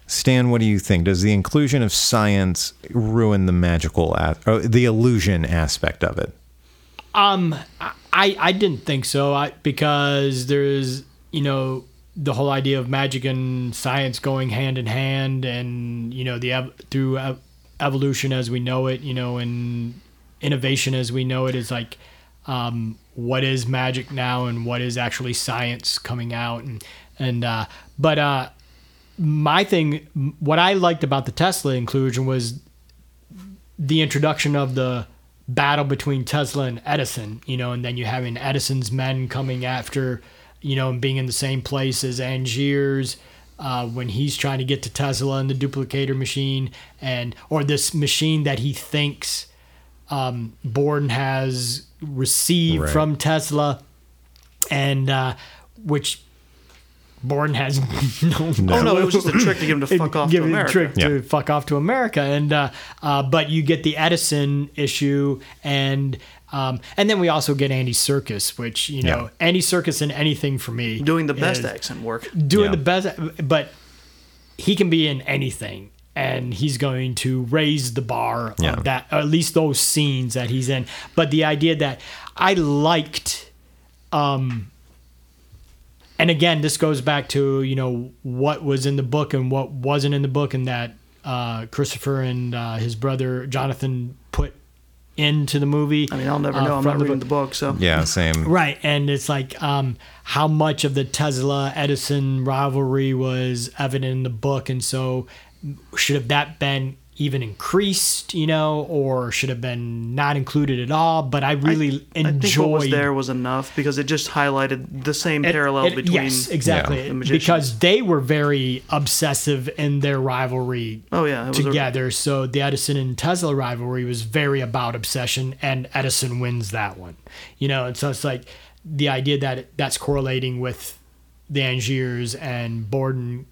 Stan, what do you think? Does the inclusion of science ruin the magical, or the illusion aspect of it? Um, I I didn't think so. I because there's you know the whole idea of magic and science going hand in hand, and you know the through ev- evolution as we know it, you know, and innovation as we know it is like um, what is magic now and what is actually science coming out and and uh, but uh, my thing, what I liked about the Tesla inclusion was the introduction of the battle between Tesla and Edison, you know, and then you having Edison's men coming after, you know, and being in the same place as Angier's uh, when he's trying to get to Tesla and the duplicator machine, and or this machine that he thinks um, Borden has received Right. from Tesla, and uh, which Borden has no, Oh no, it was just a trick to get him to fuck off give to it a America. trick to fuck off to America, and uh, uh, but you get the Edison issue, and um, and then we also get Andy Serkis, which you know Yeah. Andy Serkis in anything for me, Doing the best accent work. doing Yeah. the best, but he can be in anything. And he's going to raise the bar Yeah. of that, or at least those scenes that he's in. But the idea that I liked um, and again, this goes back to you know what was in the book and what wasn't in the book, and that uh, Christopher and uh, his brother Jonathan put into the movie. I mean, I'll never uh, know. I'm not the reading book. the book, so Yeah, same. Right, and it's like um, how much of the Tesla Edison rivalry was evident in the book, and so should have that been even increased, you know, or should have been not included at all? But I really I think what was there was enough because it just highlighted the same it- parallel it- between. yes, exactly, Yeah. the because they were very obsessive in their rivalry Oh yeah, was a- together. so the Edison and Tesla rivalry was very about obsession, and Edison wins that one. You know, and so it's like the idea that that's correlating with the Angiers and Borden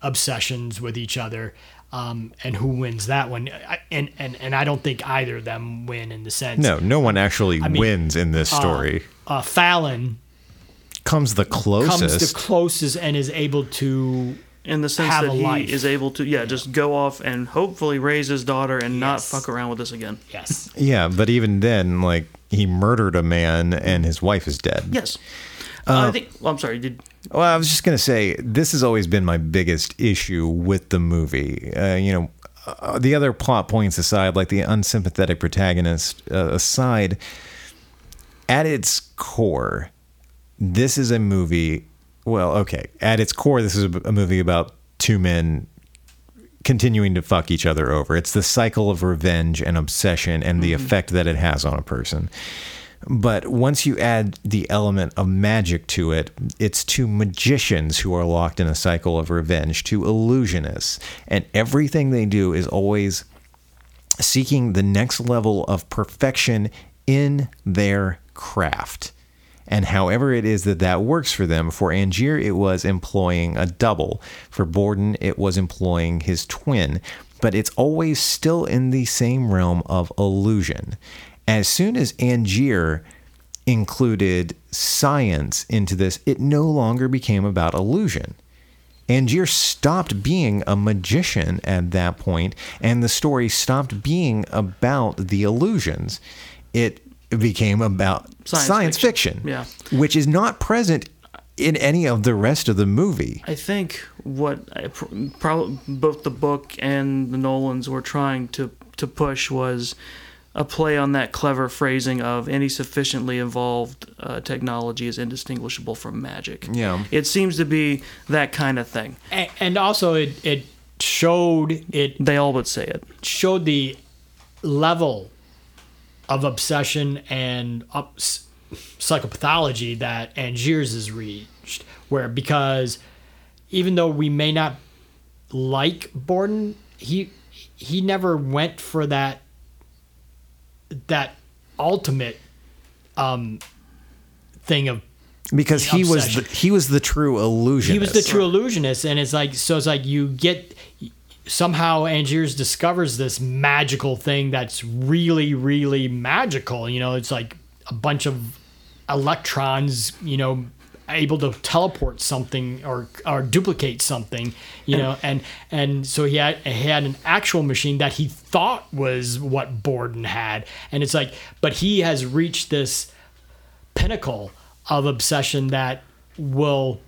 obsessions with each other. Um, and who wins that one? I- And, and and I don't think either of them win in the sense. No, no one actually mean, wins in this story. Uh, Fallon comes the closest. comes the closest and is able to in the sense have that he life. is able to, yeah, just go off and hopefully raise his daughter and not fuck around with this again. yes. yeah, but even then, like he murdered a man and his wife is dead. Yes. Uh, I think. Well, I'm sorry. Did Well, I was just going to say this has always been my biggest issue with the movie. Uh, you know, uh, the other plot points aside, like the unsympathetic protagonist uh, aside, at its core, this is a movie. Well, okay, at its core, this is a, a movie about two men continuing to fuck each other over. It's the cycle of revenge and obsession and the effect that it has on a person. But once you add the element of magic to it, it's two magicians who are locked in a cycle of revenge, two illusionists. And everything they do is always seeking the next level of perfection in their craft. And however it is that that works for them, for Angier, it was employing a double. For Borden, it was employing his twin. But it's always still in the same realm of illusion. As soon as Angier included science into this, it no longer became about illusion. Angier stopped being a magician at that point, and the story stopped being about the illusions. It became about Science science, fiction. fiction, Yeah. which is not present in any of the rest of the movie. I think what I, probably both the book and the Nolans were trying to to push was a play on that clever phrasing of any sufficiently evolved uh, technology is indistinguishable from magic. Yeah. it seems to be that kind of thing. A- and also it it showed it They all would say it. showed the level of obsession and up, psychopathology that Angiers has reached, where because even though we may not like Borden, he he never went for that that ultimate um thing of Because The he was the, he was the true illusionist. he was the true illusionist and it's like so it's like you get somehow angiers discovers this magical thing that's really really magical you know? It's like a bunch of electrons you know able to teleport something or or duplicate something you know and and so he had he had an actual machine that he thought was what Borden had and it's like but he has reached this pinnacle of obsession that will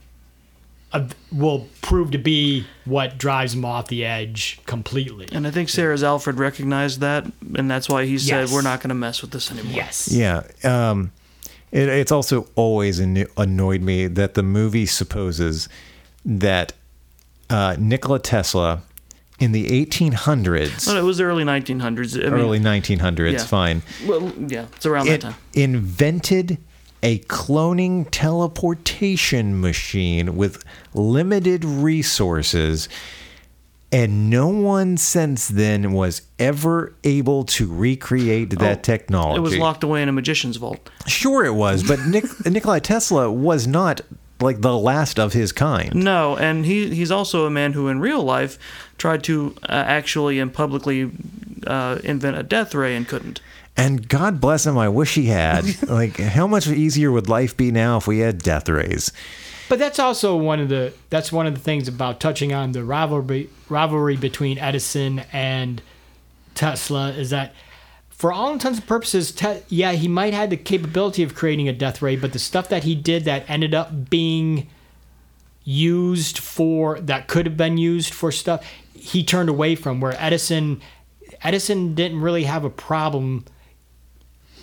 uh, will prove to be what drives him off the edge completely. And I think Sarah's Alfred recognized that, and that's why he said, Yes. "We're not going to mess with this anymore." Yes. Yeah. Um, it, it's also always annoyed me that the movie supposes that uh, Nikola Tesla in the 1800s, Well, it was early 1900s. I mean, early 1900s, yeah. fine, Well, yeah, it's around that time. invented a cloning teleportation machine with limited resources. And no one since then was ever able to recreate that technology. Oh, It was locked away in a magician's vault. Sure, it was, but Nik- Nikolai Tesla was not like the last of his kind. No, and he he's also a man who, in real life, tried to uh, actually and publicly uh, invent a death ray and couldn't. And God bless him, I wish he had. like, how much easier would life be now if we had death rays? But that's also one of the that's one of the things about touching on the rivalry rivalry between Edison and Tesla is that for all intents and purposes, te- yeah, he might have the capability of creating a death ray, but the stuff that he did that ended up being used for that could have been used for stuff he turned away from where Edison Edison didn't really have a problem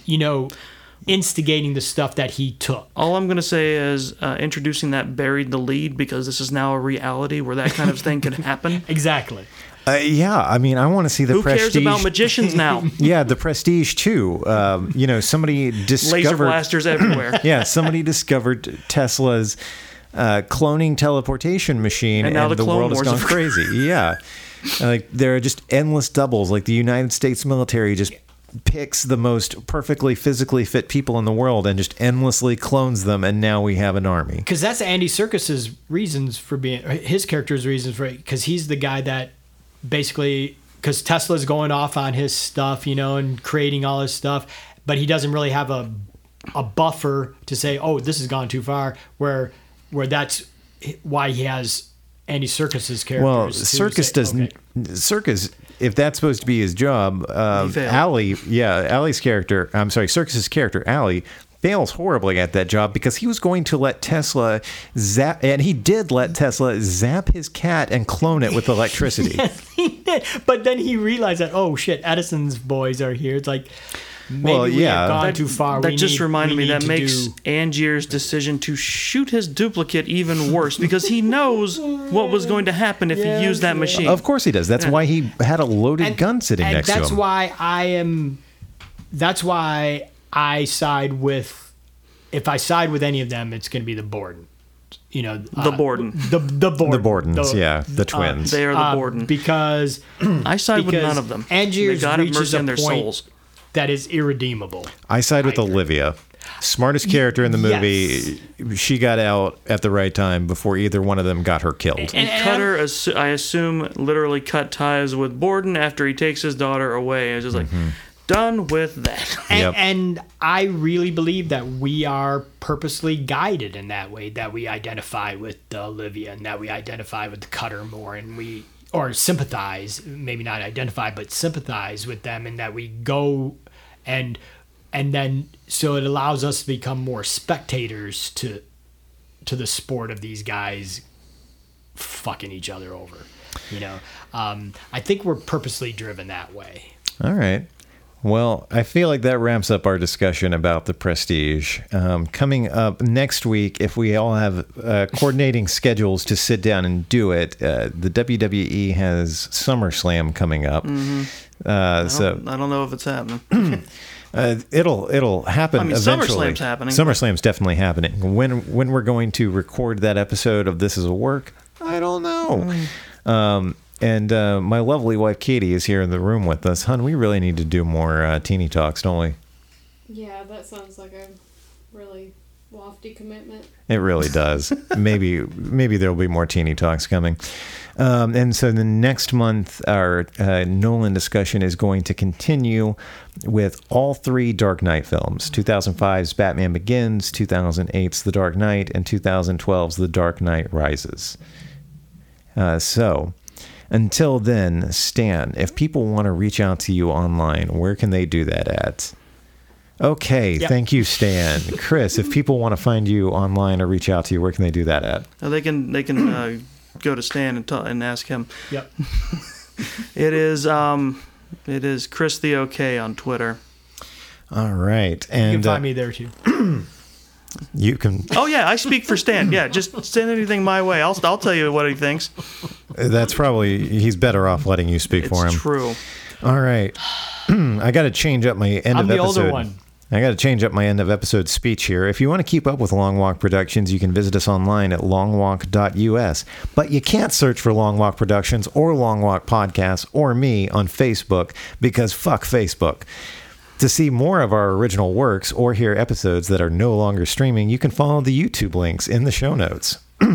you know instigating the stuff that he took All I'm going to say is uh, introducing that buried the lead because this is now a reality where that kind of thing can happen. exactly Uh, yeah, I mean, I want to see the Who prestige. cares about magicians now? yeah, the prestige too. Um, you know, somebody discovered. Laser blasters everywhere. yeah, somebody discovered Tesla's uh, cloning teleportation machine, And and, now the the, Clone world has Wars gone crazy. Yeah, like there are just endless doubles. Like the United States military just picks the most perfectly physically fit people in the world and just endlessly clones them, and now we have an army. because that's Andy Serkis's reasons for being his character's reasons for because he's the guy that basically because Tesla's going off on his stuff, you know, and creating all his stuff, but he doesn't really have a a buffer to say, oh, this has gone too far. Where where that's why he has Andy Serkis's characters. Well, Serkis doesn't. okay. Serkis, if that's supposed to be his job, uh, failed. Alley, yeah, Alley's character. I'm sorry, Serkis's character, Alley. Fails horribly at that job because he was going to let Tesla zap, and he did let Tesla zap his cat and clone it with electricity. he did, but then he realized that oh shit, Edison's boys are here. It's like maybe Well, we yeah. have gone That- too far. That We just need- reminded me that makes do- Angier's decision to shoot his duplicate even worse because he knows what was going to happen if Yeah, he used that machine. of course he does. That's why he had a loaded and, gun sitting and next to him. that's why I am. That's why I side with. If I side with any of them, it's going to be the Borden. You know, The uh, Borden. The the Borden. the Bordens, The- yeah, the twins. They are the uh, Borden. because I side with none of them. Angiers they God have reaches mercy a on their point- souls. That is irredeemable. I side with I. Olivia. Smartest character in the movie. She got out at the right time before either one of them got her killed. And- And and Cutter, assu- I assume, literally cut ties with Borden after he takes his daughter away. It's just like, mm-hmm. done with that. And, Yep. and I really believe that we are purposely guided in that way, that we identify with Olivia and that we identify with Cutter more and we, or sympathize, maybe not identify, but sympathize with them and that we go and, and then, so it allows us to become more spectators to, to the sport of these guys fucking each other over. You know, um, I think we're purposely driven that way. All right. Well, I feel like that wraps up our discussion about the prestige. Um, coming up next week, if we all have uh, coordinating schedules to sit down and do it, uh, the WWE has SummerSlam coming up. Uh, so I don't know if it's happening. uh, it'll it'll happen I mean, eventually. SummerSlam's happening. SummerSlam's definitely happening. When when we're going to record that episode of This Is a Work, I don't know. Um, and uh, my lovely wife Katie is here in the room with us. Hun, we really need to do more uh, teeny talks, don't we? Yeah, that sounds like a really lofty commitment. It really does. maybe maybe there will be more teeny talks coming. Um, and so the next month, our uh, Nolan discussion is going to continue with all three Dark Knight films 2005's Batman Begins, 2008's The Dark Knight, and 2012's The Dark Knight Rises. Uh, so until then, Stan, if people want to reach out to you online, where can they do that at? Okay, Yep. thank you, Stan. Chris, if people want to find you online or reach out to you, where can they do that at? Uh, they can they can uh, go to Stan and, ta- and ask him. Yep. It is um, it is Chris the OK on Twitter. All right, You can and uh, find me there too. you can. Oh yeah, I speak for Stan. Yeah, just send anything my way. I'll I'll tell you what he thinks. That's probably he's better off letting you speak It's for him. true. All right, I got to change up my end I'm of the episode. older one. I got to change up my end of episode speech here. If you want to keep up with Long Walk Productions, you can visit us online at longwalk.us. But you can't search for Long Walk Productions or Long Walk Podcasts or me on Facebook because fuck Facebook. To see more of our original works or hear episodes that are no longer streaming, you can follow the YouTube links in the show notes.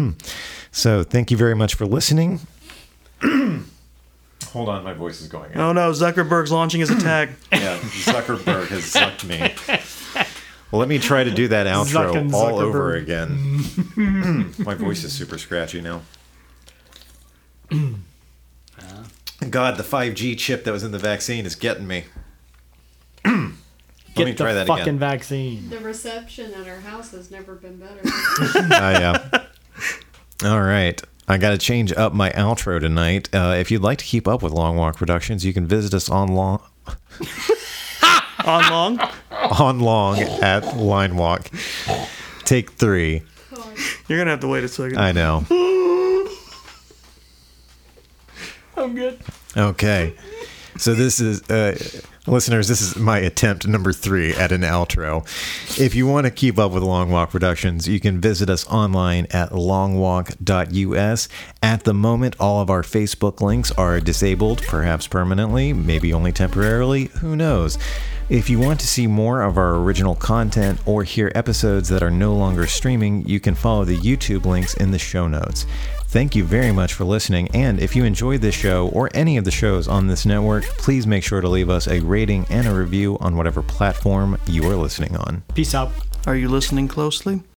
so thank you very much for listening. Hold on, my voice is going out. Oh no, Zuckerberg's launching his attack. Yeah, Zuckerberg has sucked me. Well, let me try to do that outro Zuckin' all over again. My voice is super scratchy now. God, the 5G chip that was in the vaccine is getting me. Get me the that fucking again. vaccine. The reception at our house has never been better. Oh, yeah. All right. I got to change up my outro tonight. Uh, if you'd like to keep up with Long Walk Productions, you can visit us on long On long. on long at Line Walk. Take three. You're gonna have to wait a second. I know. I'm good. Okay. So this is, uh, listeners, this is my attempt number three at an outro. If you want to keep up with Long Walk Productions, you can visit us online at longwalk.us. At the moment, all of our Facebook links are disabled, perhaps permanently, maybe only temporarily, who knows. If you want to see more of our original content or hear episodes that are no longer streaming, you can follow the YouTube links in the show notes. Thank you very much for listening, and if you enjoyed this show or any of the shows on this network, please make sure to leave us a rating and a review on whatever platform you are listening on. Peace out. Are you listening closely?